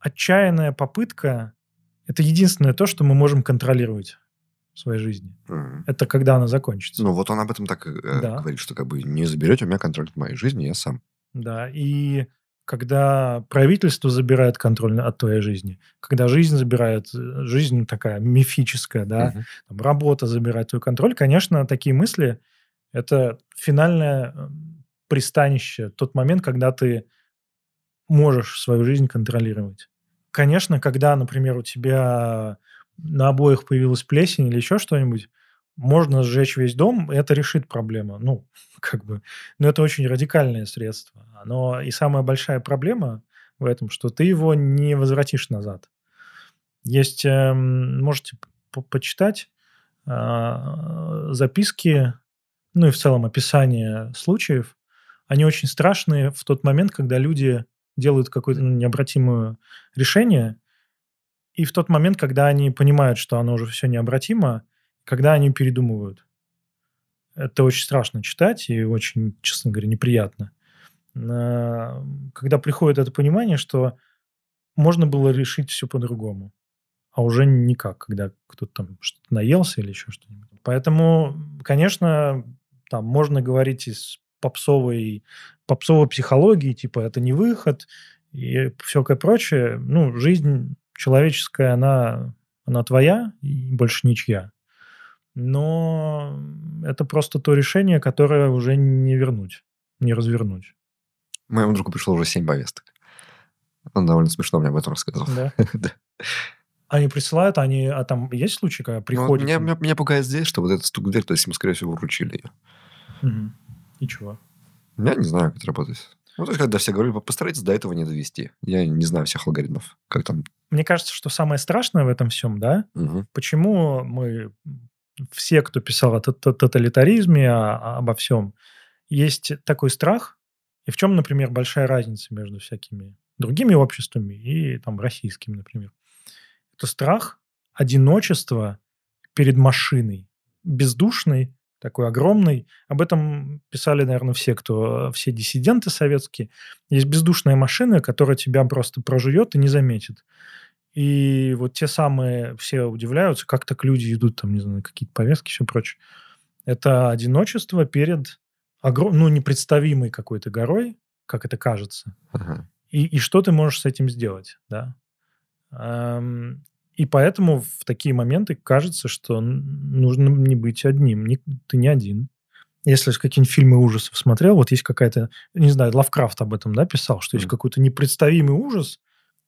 S2: отчаянная попытка, это единственное то, что мы можем контролировать в своей жизни. Mm. Это когда она закончится.
S1: Ну, вот он об этом так э, да. говорит, что как бы не заберете у меня контроль над моей жизнью, я сам.
S2: Да, и когда правительство забирает контроль от твоей жизни, когда жизнь забирает, э, жизнь такая мифическая, да, угу. там, работа забирает твой контроль, конечно, такие мысли – это финальное э, пристанище, тот момент, когда ты можешь свою жизнь контролировать. Конечно, когда, например, у тебя на обоих появилась плесень или еще что-нибудь, можно сжечь весь дом, это решит проблему. Ну, (laughs) как бы, но это очень радикальное средство. Но и самая большая проблема в этом, что ты его не возвратишь назад. Есть, э, можете по почитать э, записки, ну и в целом описание случаев. Они очень страшные в тот момент, когда люди делают какое-то ну, необратимое решение, и в тот момент, когда они понимают, что оно уже все необратимо, когда они передумывают. Это очень страшно читать и очень, честно говоря, неприятно. Когда приходит это понимание, что можно было решить все по-другому, а уже никак, когда кто-то там что-то наелся или еще что-нибудь. Поэтому, конечно, там можно говорить из попсовой, попсовой психологии, типа это не выход и всякое прочее. Ну, жизнь человеческая, она, она твоя и больше ничья. Но это просто то решение, которое уже не вернуть, не развернуть.
S1: Моему другу пришло уже семь повесток. Он довольно смешно мне об этом рассказывал. Да? (laughs)
S2: да. Они присылают, они, а там есть случаи, когда приходят?
S1: Ну, меня, меня, меня пугает здесь, что вот этот стук в дверь, то есть ему, скорее всего, вручили ее.
S2: Угу. И чего?
S1: Я не знаю, как это работает. Ну, то есть, когда все говорили, постарайтесь до этого не довести. Я не знаю всех алгоритмов, как там.
S2: Мне кажется, что самое страшное в этом всем, да, угу. почему мы все, кто писал о тоталитаризме, о, обо всем, есть такой страх, и в чем, например, большая разница между всякими другими обществами и там российским, например. Это страх одиночества перед машиной, бездушной, такой огромный. Об этом писали, наверное, все, кто, все диссиденты советские. Есть бездушная машина, которая тебя просто прожует и не заметит. И вот те самые, все удивляются, как так люди идут, там, не знаю, какие-то повестки, все прочее. Это одиночество перед огром... ну, непредставимой какой-то горой, как это кажется. Ага. и, и что ты можешь с этим сделать, да. И поэтому в такие моменты кажется, что нужно не быть одним. Не, ты не один. Если какие-нибудь фильмы ужасов смотрел, вот есть какая-то, не знаю, Лавкрафт об этом, да, писал, что есть mm. какой-то непредставимый ужас,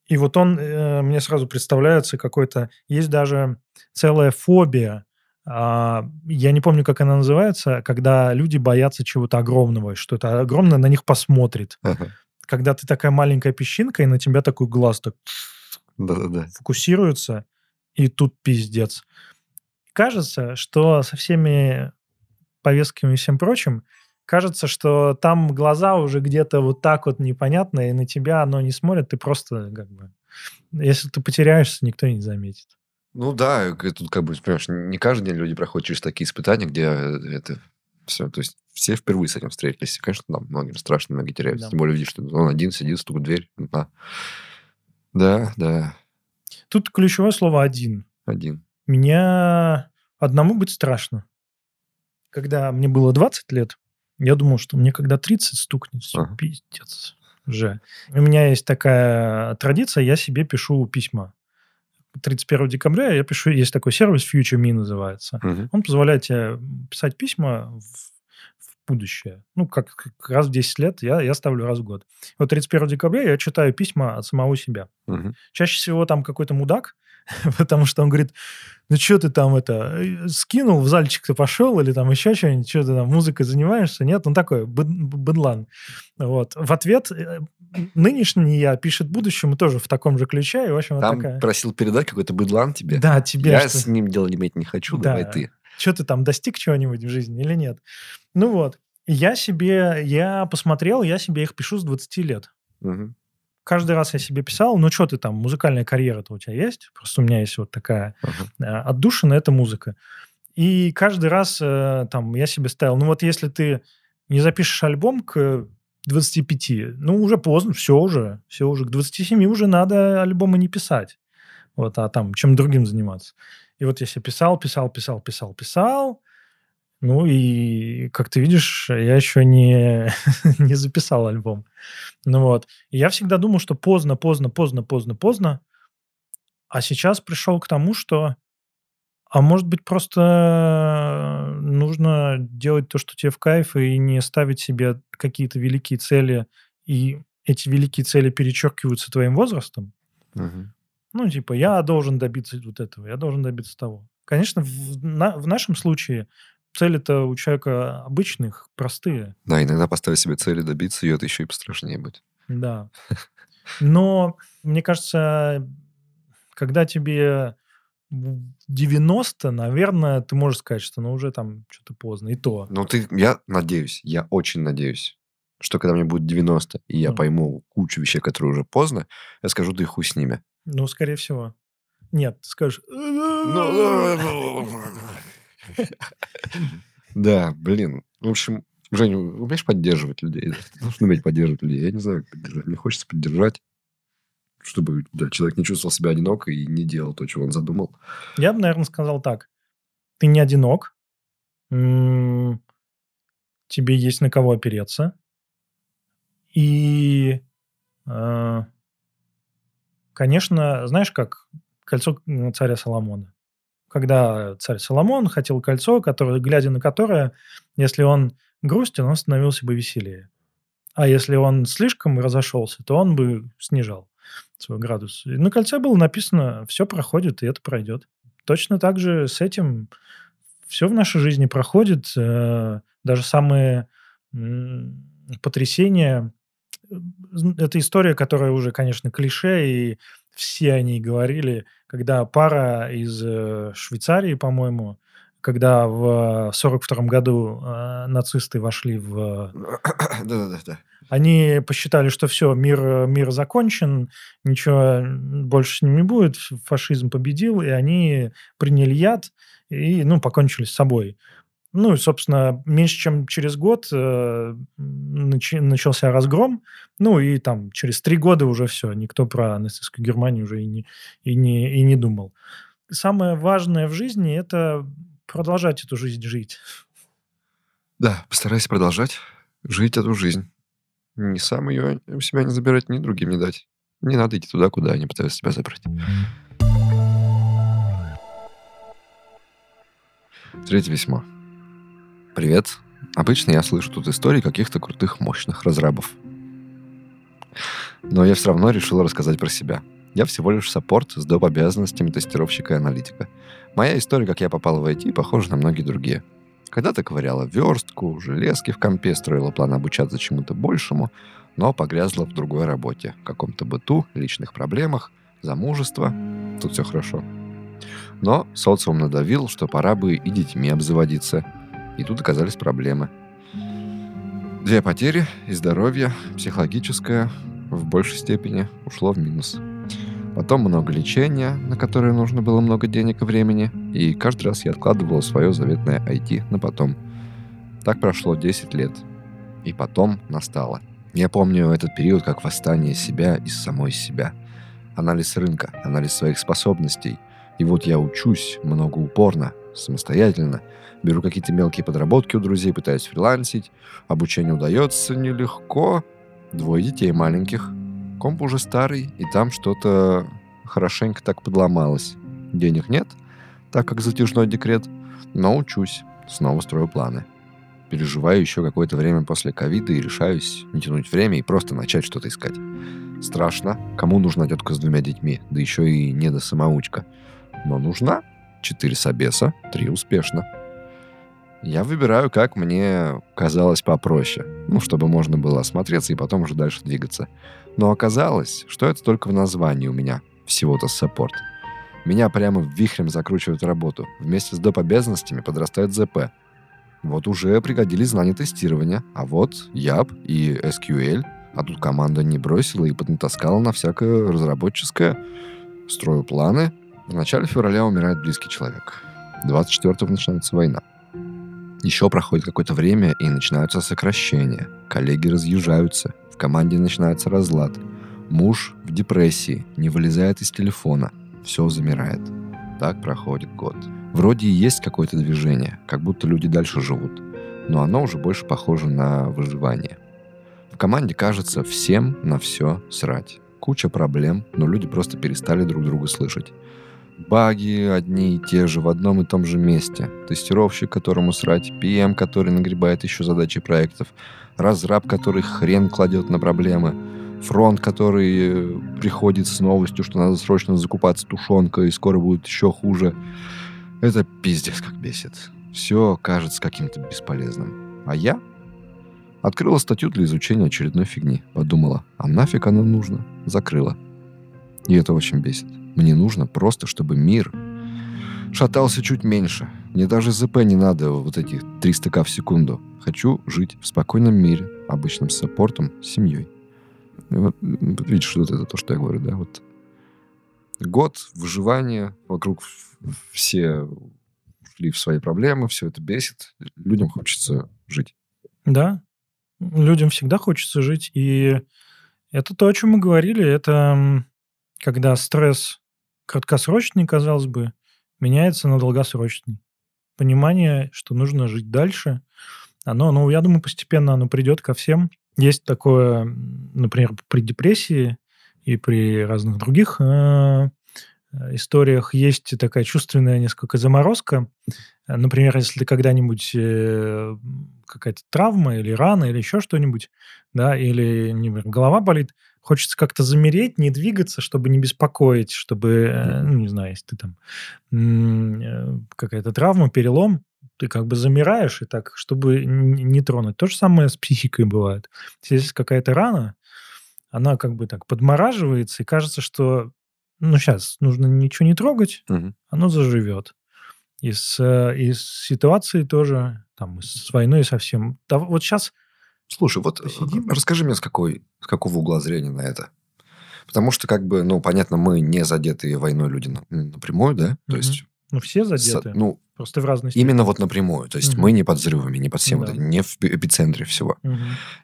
S2: и вот он, э, мне сразу представляется какой-то, есть даже целая фобия, э, я не помню, как она называется, когда люди боятся чего-то огромного, что это огромное на них посмотрит. Uh-huh. Когда ты такая маленькая песчинка, и на тебя такой глаз так
S1: да-да-да.
S2: фокусируется, и тут пиздец. Кажется, что со всеми повестками и всем прочим, кажется, что там глаза уже где-то вот так вот непонятно, и на тебя оно не смотрит, ты просто как бы... Если ты потеряешься, никто не заметит.
S1: Ну да, тут как бы, понимаешь, не каждый день люди проходят через такие испытания, где это все, то есть все впервые с этим встретились. Конечно, там многим страшно, многие теряются. Да. Тем более видишь, что он один сидит, стукает в дверь. Да. Да, да.
S2: Тут ключевое слово «один».
S1: Один.
S2: Меня одному быть страшно. Когда мне было 20 лет, я думал, что мне когда 30 стукнет, все, ага. пиздец. Уже. У меня есть такая традиция, я себе пишу письма. 31 декабря я пишу, есть такой сервис Future Me называется. Угу. Он позволяет тебе писать письма в будущее. Ну, как, как раз в 10 лет я, я ставлю раз в год. Вот 31 декабря я читаю письма от самого себя. Угу. Чаще всего там какой-то мудак, (laughs) потому что он говорит, ну что ты там это, э, скинул, в зальчик-то пошел, или там еще что-нибудь, что ты там музыкой занимаешься? Нет, он такой, быдлан. Вот. В ответ э, нынешний я пишет будущему тоже в таком же ключе. И, в общем,
S1: там
S2: вот такая...
S1: просил передать какой-то быдлан тебе.
S2: Да, тебе.
S1: Я что... с ним дело иметь не хочу, да. давай ты
S2: что ты там достиг чего-нибудь в жизни или нет. Ну вот, я себе, я посмотрел, я себе их пишу с 20 лет. Угу. Каждый раз я себе писал, ну что ты там, музыкальная карьера-то у тебя есть? Просто у меня есть вот такая угу. отдушина, это музыка. И каждый раз э, там я себе ставил, ну вот если ты не запишешь альбом к 25, ну уже поздно, все уже, все уже, к 27 уже надо альбомы не писать. Вот, а там чем другим заниматься. И вот я себе писал, писал, писал, писал, писал. Ну и, как ты видишь, я еще не, (laughs) не записал альбом. Ну вот. И я всегда думал, что поздно, поздно, поздно, поздно, поздно. А сейчас пришел к тому, что а может быть, просто нужно делать то, что тебе в кайф, и не ставить себе какие-то великие цели, и эти великие цели перечеркиваются твоим возрастом? Угу. Ну, типа, я должен добиться вот этого, я должен добиться того. Конечно, в, на, в нашем случае цели-то у человека обычных, простые.
S1: Да, иногда поставить себе цели, добиться ее, это еще и пострашнее будет.
S2: Да. (laughs) Но, мне кажется, когда тебе 90, наверное, ты можешь сказать, что ну уже там что-то поздно, и то.
S1: Ну, ты, я надеюсь, я очень надеюсь, что когда мне будет 90, и я mm. пойму кучу вещей, которые уже поздно, я скажу, да и хуй с ними.
S2: Ну, скорее всего. Нет, ты скажешь... (laughs)
S1: Да, блин. В общем, Женя, умеешь поддерживать людей? Нужно уметь поддерживать людей. Я не знаю, как поддержать. Мне хочется поддержать, чтобы да, человек не чувствовал себя одиноко и не делал то, чего он задумал.
S2: Я бы, наверное, сказал так. Ты не одинок. Тебе есть на кого опереться. И э, Конечно, знаешь, как кольцо царя Соломона. Когда царь Соломон хотел кольцо, которое, глядя на которое, если он грустен, он становился бы веселее. А если он слишком разошелся, то он бы снижал свой градус. И на кольце было написано, все проходит, и это пройдет. Точно так же с этим все в нашей жизни проходит. Э, даже самые потрясения это история, которая уже, конечно, клише, и все они говорили, когда пара из э, Швейцарии, по-моему, когда в 1942 году э, нацисты вошли в... (coughs)
S1: Да-да-да.
S2: Они посчитали, что все, мир, мир закончен, ничего больше с ним не будет, фашизм победил, и они приняли яд и, ну, покончили с собой. Ну, и, собственно, меньше чем через год э, нач- начался разгром. Ну, и там через три года уже все, никто про нацистскую Германию уже и не, и не, и не думал. Самое важное в жизни – это продолжать эту жизнь жить.
S1: Да, постарайся продолжать жить эту жизнь. ни сам ее у себя не забирать, ни другим не дать. Не надо идти туда, куда они пытаются тебя забрать. Третье письмо. Привет. Обычно я слышу тут истории каких-то крутых, мощных разрабов. Но я все равно решил рассказать про себя. Я всего лишь саппорт с доп. обязанностями тестировщика и аналитика. Моя история, как я попал в IT, похожа на многие другие. Когда-то ковыряла верстку, железки в компе, строила план обучаться чему-то большему, но погрязла в другой работе, каком-то быту, личных проблемах, замужество. Тут все хорошо. Но социум надавил, что пора бы и детьми обзаводиться. И тут оказались проблемы. Две потери и здоровье, психологическое, в большей степени ушло в минус. Потом много лечения, на которое нужно было много денег и времени, и каждый раз я откладывал свое заветное IT на потом. Так прошло 10 лет. И потом настало. Я помню этот период как восстание себя из самой себя. Анализ рынка, анализ своих способностей. И вот я учусь много упорно, самостоятельно. Беру какие-то мелкие подработки у друзей, пытаюсь фрилансить. Обучение удается нелегко. Двое детей маленьких. Комп уже старый, и там что-то хорошенько так подломалось. Денег нет, так как затяжной декрет, но учусь, снова строю планы. Переживаю еще какое-то время после ковида и решаюсь не тянуть время и просто начать что-то искать. Страшно. Кому нужна тетка с двумя детьми? Да еще и не до самоучка. Но нужна. Четыре собеса, три успешно. Я выбираю, как мне казалось попроще. Ну, чтобы можно было осмотреться и потом уже дальше двигаться. Но оказалось, что это только в названии у меня всего-то саппорт. Меня прямо вихрем закручивают в работу. Вместе с доп. обязанностями подрастает ЗП. Вот уже пригодились знания тестирования. А вот YAP и SQL. А тут команда не бросила и поднатаскала на всякое разработческое. Строю планы. В начале февраля умирает близкий человек. 24-го начинается война. Еще проходит какое-то время, и начинаются сокращения. Коллеги разъезжаются. В команде начинается разлад. Муж в депрессии, не вылезает из телефона. Все замирает. Так проходит год. Вроде и есть какое-то движение, как будто люди дальше живут. Но оно уже больше похоже на выживание. В команде кажется всем на все срать. Куча проблем, но люди просто перестали друг друга слышать. Баги одни и те же в одном и том же месте. Тестировщик, которому срать, PM, который нагребает еще задачи проектов, разраб, который хрен кладет на проблемы, фронт, который приходит с новостью, что надо срочно закупаться тушенкой, и скоро будет еще хуже. Это пиздец как бесит. Все кажется каким-то бесполезным. А я открыла статью для изучения очередной фигни. Подумала, а нафиг оно нужно? Закрыла. И это очень бесит. Мне нужно просто, чтобы мир шатался чуть меньше. Мне даже ЗП не надо вот этих 300к в секунду. Хочу жить в спокойном мире, обычным саппортом, семьей. Вот, видишь, вот это то, что я говорю, да, вот год выживания, вокруг все ушли в свои проблемы, все это бесит. Людям хочется жить.
S2: Да, людям всегда хочется жить, и это то, о чем мы говорили, это когда стресс краткосрочный, казалось бы, меняется на долгосрочный. Понимание, что нужно жить дальше, оно, ну, я думаю, постепенно оно придет ко всем. Есть такое, например, при депрессии и при разных других э, историях есть такая чувственная несколько заморозка. Например, если когда-нибудь э, какая-то травма или рана или еще что-нибудь, да, или например, голова болит, хочется как-то замереть, не двигаться, чтобы не беспокоить, чтобы, э, ну, не знаю, если ты там э, какая-то травма, перелом, ты как бы замираешь и так, чтобы не тронуть. То же самое с психикой бывает. Если какая-то рана, она как бы так подмораживается, и кажется, что ну, сейчас нужно ничего не трогать, угу. оно заживет. И с, э, и с ситуацией тоже, там, с войной совсем. Да, вот сейчас
S1: Слушай, вот Посидим. расскажи мне, с, какой, с какого угла зрения на это. Потому что, как бы, ну, понятно, мы не задетые войной люди напрямую, да? То есть...
S2: Ну, все задеты. С, ну, Просто в разной
S1: степени. Именно вот напрямую. То есть угу. мы не под взрывами, не под всем, да. не в эпицентре всего. Угу.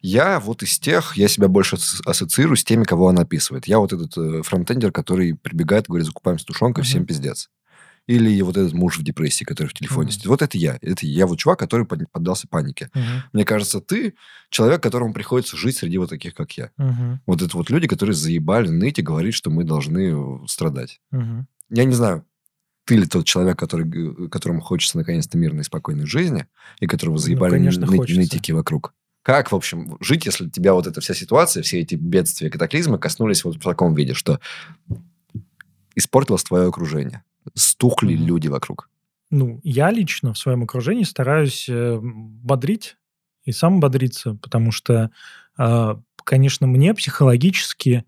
S1: Я вот из тех, я себя больше ассоциирую с теми, кого он описывает. Я вот этот э, фронтендер, который прибегает, говорит, закупаем с тушенкой, угу. всем пиздец. Или вот этот муж в депрессии, который в телефоне
S2: Мгм.
S1: сидит. Вот это я. Это я вот чувак, который под- поддался панике.
S2: Мгм.
S1: Мне кажется, ты человек, которому приходится жить среди вот таких, как я.
S2: Мгм.
S1: Вот это вот люди, которые заебали ныть и говорить, что мы должны э, страдать.
S2: Мгм.
S1: Я не знаю, ты ли тот человек, который, г- которому хочется наконец-то мирной и спокойной жизни, и которого
S2: Ну,
S1: заебали
S2: конечно,
S1: ны-
S2: хочется.
S1: нытики вокруг. Как, в общем, жить, если тебя вот эта вся ситуация, все эти бедствия, катаклизмы коснулись вот в таком виде, что испортилось твое окружение, стухли
S2: Мгм.
S1: люди вокруг.
S2: Ну, я лично в своем окружении стараюсь э, бодрить и сам бодриться, потому что, э, конечно, мне психологически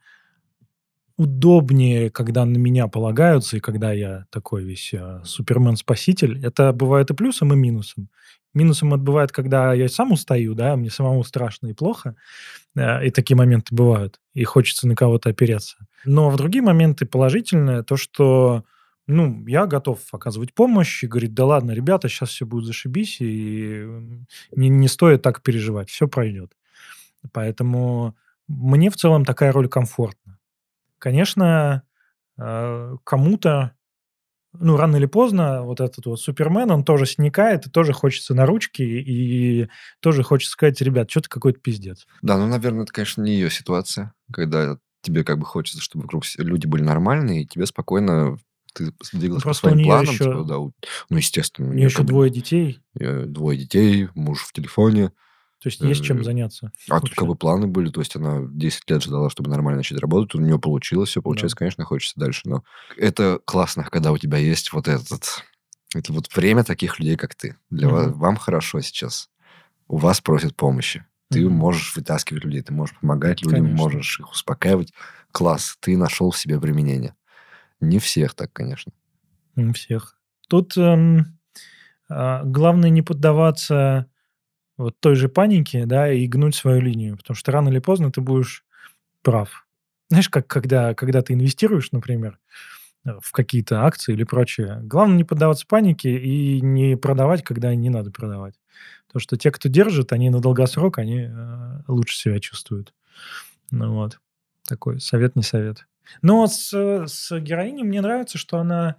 S2: удобнее, когда на меня полагаются, и когда я такой весь э, супермен-спаситель. Это бывает и плюсом, и минусом. Минусом это бывает, когда я сам устаю, да, мне самому страшно и плохо, э, и такие моменты бывают, и хочется на кого-то опереться. Но в другие моменты положительное то, что ну, я готов оказывать помощь и говорить, да ладно, ребята, сейчас все будет зашибись, и не, не стоит так переживать, все пройдет. Поэтому мне в целом такая роль комфортна. Конечно, э, кому-то, ну, рано или поздно вот этот вот Супермен, он тоже сникает, и тоже хочется на ручки, и тоже хочется сказать, ребят, что-то какой-то пиздец.
S1: Да, ну, наверное, это, конечно, не ее ситуация, когда тебе как бы хочется, чтобы вокруг люди были нормальные, и тебе спокойно ты двигалась по
S2: Просто у
S1: своим планам.
S2: ещё-
S1: типа, да, у- ну, естественно.
S2: У нее еще
S1: как
S2: двое детей,
S1: э, двое детей, муж в телефоне.
S2: то есть есть
S1: Э,
S2: чем заняться.
S1: А тут как бы планы были, то есть она 10 лет ждала, чтобы нормально начать работать, у нее получилось, все получается, конечно, хочется дальше, но это классно, когда у тебя есть вот этот, это вот время таких людей, как ты. Для вас,
S2: Мгм.
S1: вам хорошо сейчас, у вас просят помощи, ты
S2: Мгм.
S1: можешь вытаскивать людей, ты можешь помогать людям,
S2: Конечно.
S1: можешь их успокаивать. Класс, ты нашел в себе применение. Не всех так, конечно.
S2: М, Всех. Тут эм, а, главное не поддаваться вот той же панике, да, и гнуть свою линию, потому что рано или поздно ты будешь прав. Знаешь, как когда, когда ты инвестируешь, например, э, в какие-то акции или прочее, главное не поддаваться панике и не продавать, когда не надо продавать. Потому что те, кто держит, они на долгосрок, они э, лучше себя чувствуют. Ну вот. Такой совет не совет. Но с, э, с героиней мне нравится, что она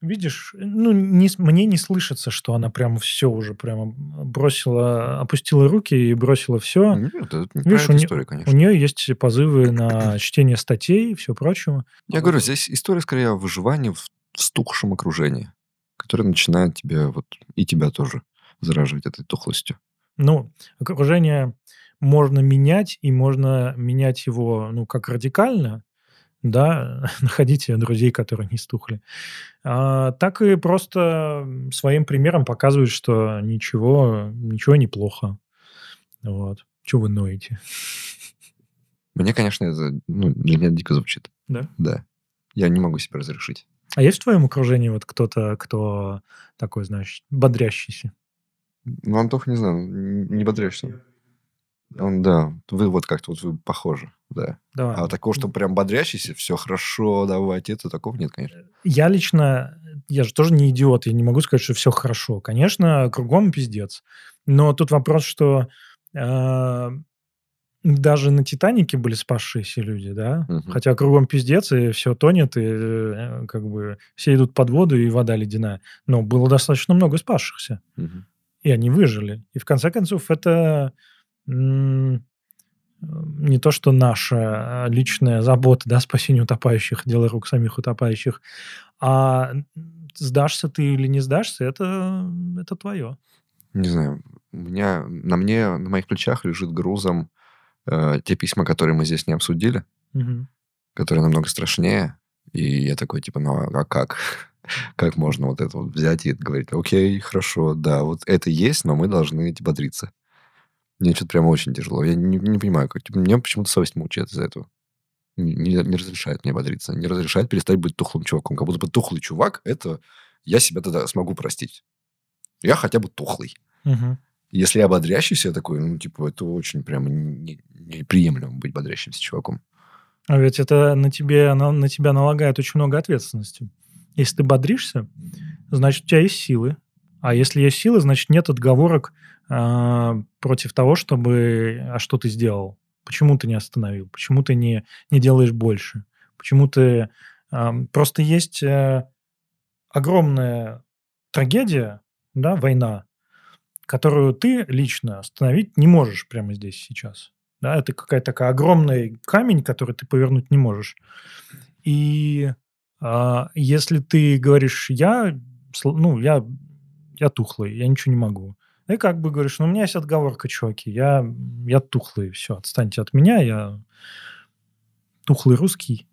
S2: Видишь, ну, не, мне не слышится, что она прямо все уже прямо бросила, опустила руки и бросила все.
S1: Нет, это не
S2: Видишь, у, не-
S1: историю,
S2: у
S1: конечно.
S2: нее есть позывы на чтение статей и все прочего.
S1: Я говорю, здесь история скорее о выживании в в стухшем окружении, которое начинает тебя вот и тебя тоже заражать этой тухлостью.
S2: Ну, окружение можно менять, и можно менять его, ну, как радикально, да, (laughs) находите друзей, которые не стухли, а, так и просто своим примером показывать, что ничего, ничего неплохо. Вот. Чего вы ноете?
S1: Мне, конечно, это ну, для меня дико звучит.
S2: Да?
S1: Да. Я не могу себе разрешить.
S2: А есть в твоем окружении вот кто-то, кто такой, знаешь, бодрящийся?
S1: Ну, Антоха, не знаю, не бодрящийся. Он, да, вы вот как-то вот вы похожи, да.
S2: Давай.
S1: А такого, что прям бодрящийся, все хорошо, давайте, это такого нет, конечно.
S2: Я лично, я же тоже не идиот, я не могу сказать, что все хорошо. Конечно, кругом пиздец. Но тут вопрос, что э, даже на Титанике были спасшиеся люди, да?
S1: Мгм.
S2: Хотя кругом пиздец, и все тонет, и э, как бы все идут под воду, и вода ледяная. Но было достаточно много спасшихся,
S1: Мгм.
S2: и они выжили. И в конце концов это не то, что наша э, личная забота, да, спасение утопающих, дело рук самих утопающих, а сдашься ты или не сдашься, это, это твое.
S1: Не знаю, у меня, на мне, на моих плечах лежит грузом э, те письма, которые мы здесь не обсудили,
S2: Мгм.
S1: которые намного страшнее. И я такой, типа, ну а как? (laughs) Как можно вот это вот взять и говорить, окей, хорошо, да, вот это есть, но мы должны типа, бодриться. Мне что-то прямо очень тяжело. Я не, не понимаю, как. Типа, мне почему-то совесть мучает из-за этого. Не, не- не разрешает мне бодриться. Не разрешает перестать быть тухлым чуваком. Как будто бы тухлый чувак, это я себя тогда смогу простить. Я хотя бы тухлый.
S2: Мгм.
S1: Если я бодрящийся, я такой, ну, типа, это очень прямо не- неприемлемо быть бодрящимся чуваком.
S2: А ведь это на, тебе, на, на тебя налагает очень много ответственности. Если ты бодришься, значит, у тебя есть силы. А если есть силы, значит, нет отговорок а, против того, чтобы... А что ты сделал? Почему ты не остановил? Почему ты не, не делаешь больше? Почему ты... а, просто есть... э, огромная трагедия, да, война, которую ты лично остановить не можешь прямо здесь сейчас. Да, это какая-то такая огромный камень, который ты повернуть не можешь. И а, если ты говоришь, я, ну, я, я тухлый, я ничего не могу. И как бы говоришь, ну, у меня есть отговорка, чуваки, я, я тухлый, все, отстаньте от меня, я тухлый русский.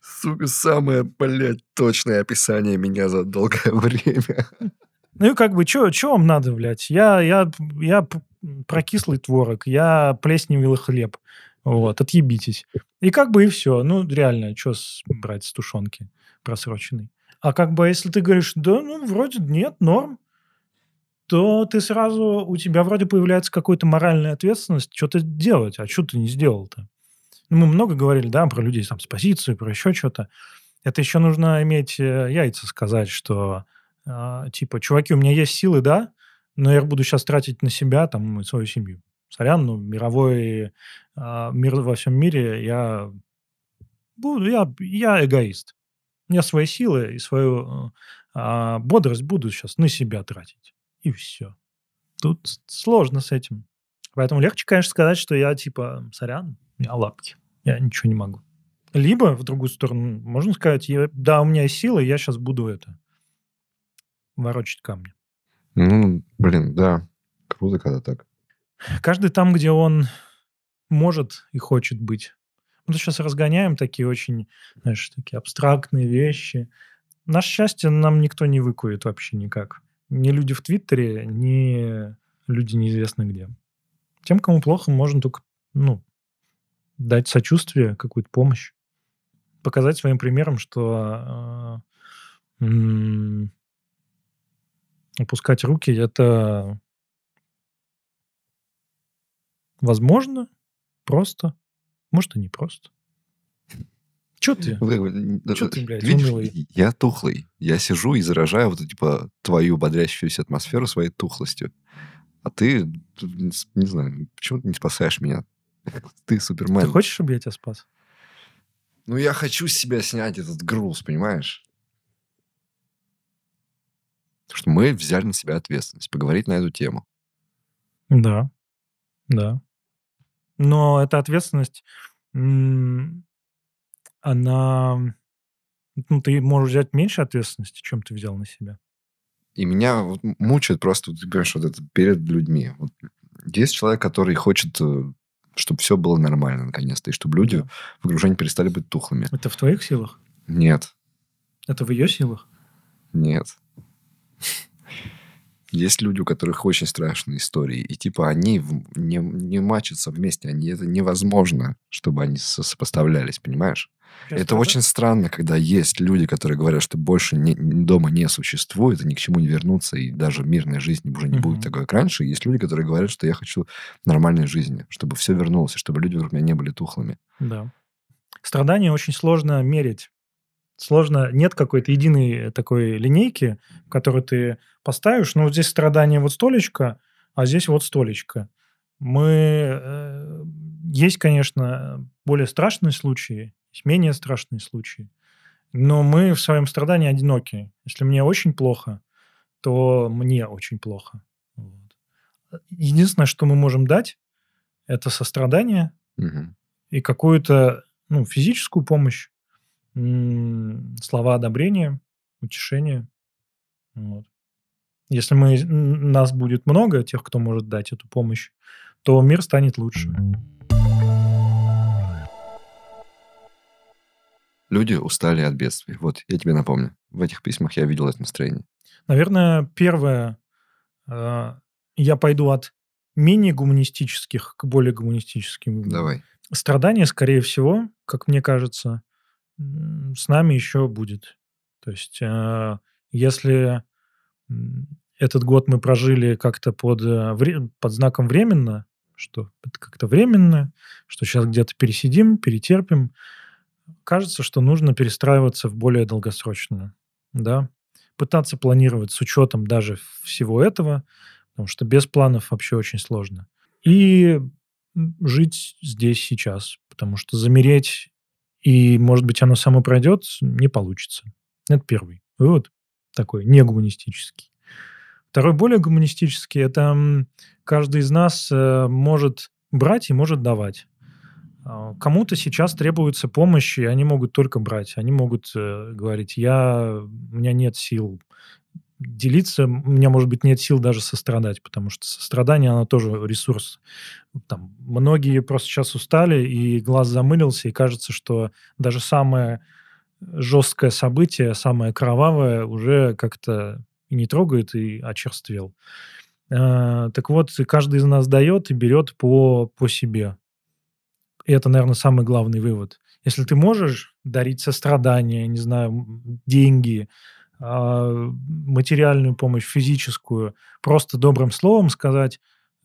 S1: Сука, самое, блядь, точное описание меня за долгое (laughs) время.
S2: Ну и как бы, что вам надо, блядь? Я, я, я прокислый творог, я плесневелый хлеб. Вот, отъебитесь. И как бы и все. Ну, реально, что брать с тушенки просроченной? А как бы, если ты говоришь, да, ну, вроде нет, норм, то ты сразу, у тебя вроде появляется какая-то моральная ответственность что-то делать. А что ты не сделал-то? Ну, мы много говорили, да, про людей там с позицией, про еще что-то. Это еще нужно иметь э, яйца сказать, что а, типа, чуваки, у меня есть силы, да, но я буду сейчас тратить на себя, там, и свою семью. Сорян, ну, мировой а, мир во всем мире, я буду, я, я эгоист. Я свои силы и свою а, бодрость буду сейчас на себя тратить. И все. Тут сложно с этим. Поэтому легче, конечно, сказать, что я типа, сорян, я лапки, я ничего не могу. Либо, в другую сторону, можно сказать, я, да, у меня есть силы, я сейчас буду это ворочать камни.
S1: Ну, блин, да. Круто, когда так.
S2: Каждый там, где он может и хочет быть. Мы сейчас разгоняем такие очень, знаешь, такие абстрактные вещи. Наше счастье нам никто не выкует вообще никак. Ни люди в Твиттере, ни люди неизвестно где. Тем, кому плохо, можно только, ну, дать сочувствие, какую-то помощь. Показать своим примером, что э, Опускать руки это возможно, просто, может и не просто. Че ты?
S1: Че ты, блядь, Видишь, унылый? Я тухлый. Я сижу и заражаю вот, типа, твою бодрящуюся атмосферу своей тухлостью. А ты, не знаю, почему ты не спасаешь меня? (laughs) Ты супермен.
S2: Ты хочешь, чтобы я тебя спас?
S1: Ну, я хочу с себя снять этот груз, понимаешь? Потому что мы взяли на себя ответственность поговорить на эту тему.
S2: Да, да. Но эта ответственность, она... Ну, ты можешь взять меньше ответственности, чем ты взял на себя.
S1: И меня вот мучает просто, ты понимаешь, вот это перед людьми. Вот есть человек, который хочет, э, чтобы все было нормально, наконец-то, и чтобы люди в окружении перестали быть тухлыми.
S2: Это в твоих силах?
S1: Нет.
S2: Это в ее силах?
S1: Нет. Есть люди, у которых очень страшные истории, и типа они не, не мачатся вместе, они это невозможно, чтобы они сопоставлялись, понимаешь? Сейчас это правда? очень странно, когда есть люди, которые говорят, что больше не, дома не существует, и ни к чему не вернуться, и даже мирной жизни уже не угу. будет такой, как раньше. Есть люди, которые говорят, что я хочу нормальной жизни, чтобы все вернулось, и чтобы люди вокруг меня не были тухлыми.
S2: Да. Страдания очень сложно мерить сложно, нет какой-то единой такой линейки, которую ты поставишь, ну, вот здесь страдание вот столечко, а здесь вот столечко. Мы... Э, есть, конечно, более страшные случаи, есть менее страшные случаи, но мы в своем страдании одиноки. Если мне очень плохо, то мне очень плохо. Вот. Единственное, что мы можем дать, это сострадание угу. и какую-то ну, физическую помощь, слова одобрения, утешения. Вот. Если мы, нас будет много, тех, кто может дать эту помощь, то мир станет лучше.
S1: Люди устали от бедствий. Вот, я тебе напомню. В этих письмах я видел это настроение.
S2: Наверное, первое, э, я пойду от менее гуманистических к более гуманистическим.
S1: Давай.
S2: Страдания, скорее всего, как мне кажется, с нами еще будет. То есть, э, если этот год мы прожили как-то под, э, под знаком временно, что это как-то временно, что сейчас где-то пересидим, перетерпим, кажется, что нужно перестраиваться в более долгосрочную, да, пытаться планировать с учетом даже всего этого, потому что без планов вообще очень сложно. И жить здесь сейчас, потому что замереть и, может быть, оно само пройдет, не получится. Это первый вывод такой, не гуманистический. Второй, более гуманистический, это каждый из нас э, может брать и может давать. А, кому-то сейчас требуется помощь, и они могут только брать. Они могут э, говорить, я, у меня нет сил делиться, у меня, может быть, нет сил даже сострадать, потому что сострадание, оно тоже ресурс. Там, многие просто сейчас устали, и глаз замылился, и кажется, что даже самое жесткое событие, самое кровавое, уже как-то и не трогает, и очерствел. А, так вот, каждый из нас дает и берет по, по себе. И это, наверное, самый главный вывод. Если ты можешь дарить сострадание, не знаю, деньги, материальную помощь, физическую, просто добрым словом сказать,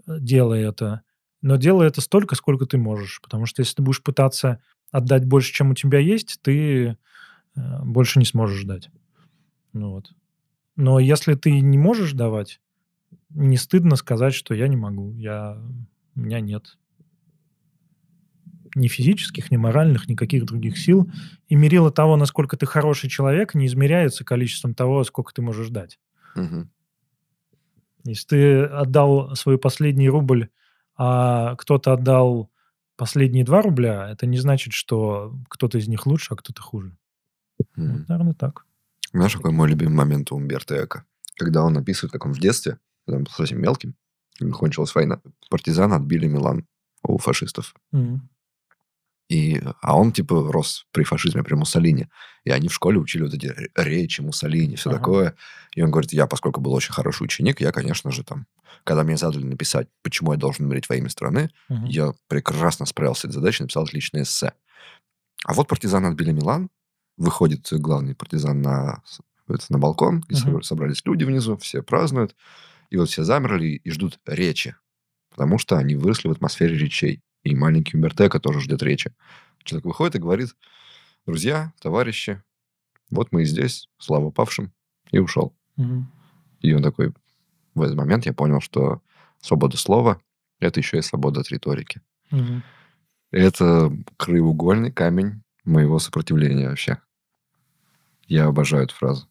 S2: э, делай это. Но делай это столько, сколько ты можешь. Потому что если ты будешь пытаться отдать больше, чем у тебя есть, ты э, больше не сможешь дать. Ну вот. Но если ты не можешь давать, не стыдно сказать, что я не могу, я, у меня нет ни физических, ни моральных, никаких других сил. И мерило того, насколько ты хороший человек, не измеряется количеством того, сколько ты можешь дать.
S1: Угу.
S2: Если ты отдал свой последний рубль, а кто-то отдал последние два рубля, это не значит, что кто-то из них лучше, а кто-то хуже.
S1: Угу.
S2: Вот, наверное, так.
S1: Знаешь, какой мой любимый момент у Умберто Эко? Когда он описывает, как он в детстве, когда он был совсем мелким, кончилась война, партизаны отбили Милан у фашистов.
S2: Мгм.
S1: И, а он, типа, рос при фашизме, при Муссолини. И они в школе учили вот эти ре- речи Муссолини, все
S2: Ага.
S1: такое. И он говорит, я, поскольку был очень хороший ученик, я, конечно же, там, когда мне задали написать, почему я должен умереть во имя страны,
S2: Мгм.
S1: я прекрасно справился с этой задачей, написал отличное эссе. А вот партизаны отбили Милан, выходит главный партизан на, на балкон,
S2: Мгм.
S1: собра- собрались люди внизу, все празднуют, и вот все замерли и ждут речи, потому что они выросли в атмосфере речей. И маленький Умбертеко тоже ждет речи. Человек выходит и говорит, друзья, товарищи, вот мы и здесь, слава павшим, и ушел.
S2: Мгм.
S1: И он такой, в этот момент я понял, что свобода слова – это еще и свобода от риторики.
S2: Мгм.
S1: Это краеугольный камень моего сопротивления вообще. Я обожаю эту фразу.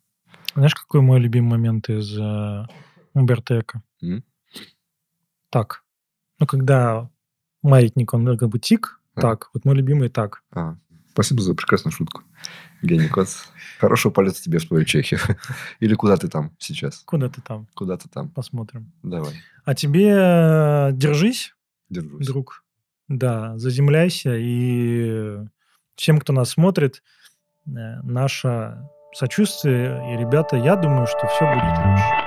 S2: Знаешь, какой мой любимый момент из э, Умберто Эко?
S1: М?
S2: Так. Ну, когда маятник, он как бы тик,
S1: А.
S2: так. Вот мой любимый так.
S1: А, спасибо за прекрасную шутку. Гений кот. Хорошего полета тебе в твою Чехию. (laughs) Или куда ты там сейчас?
S2: Куда ты там?
S1: Куда ты там?
S2: Посмотрим.
S1: Давай.
S2: А тебе э, держись,
S1: Держусь.
S2: друг. Да, заземляйся. И всем, кто нас смотрит, э, наше сочувствие. И, ребята, я думаю, что все будет лучше.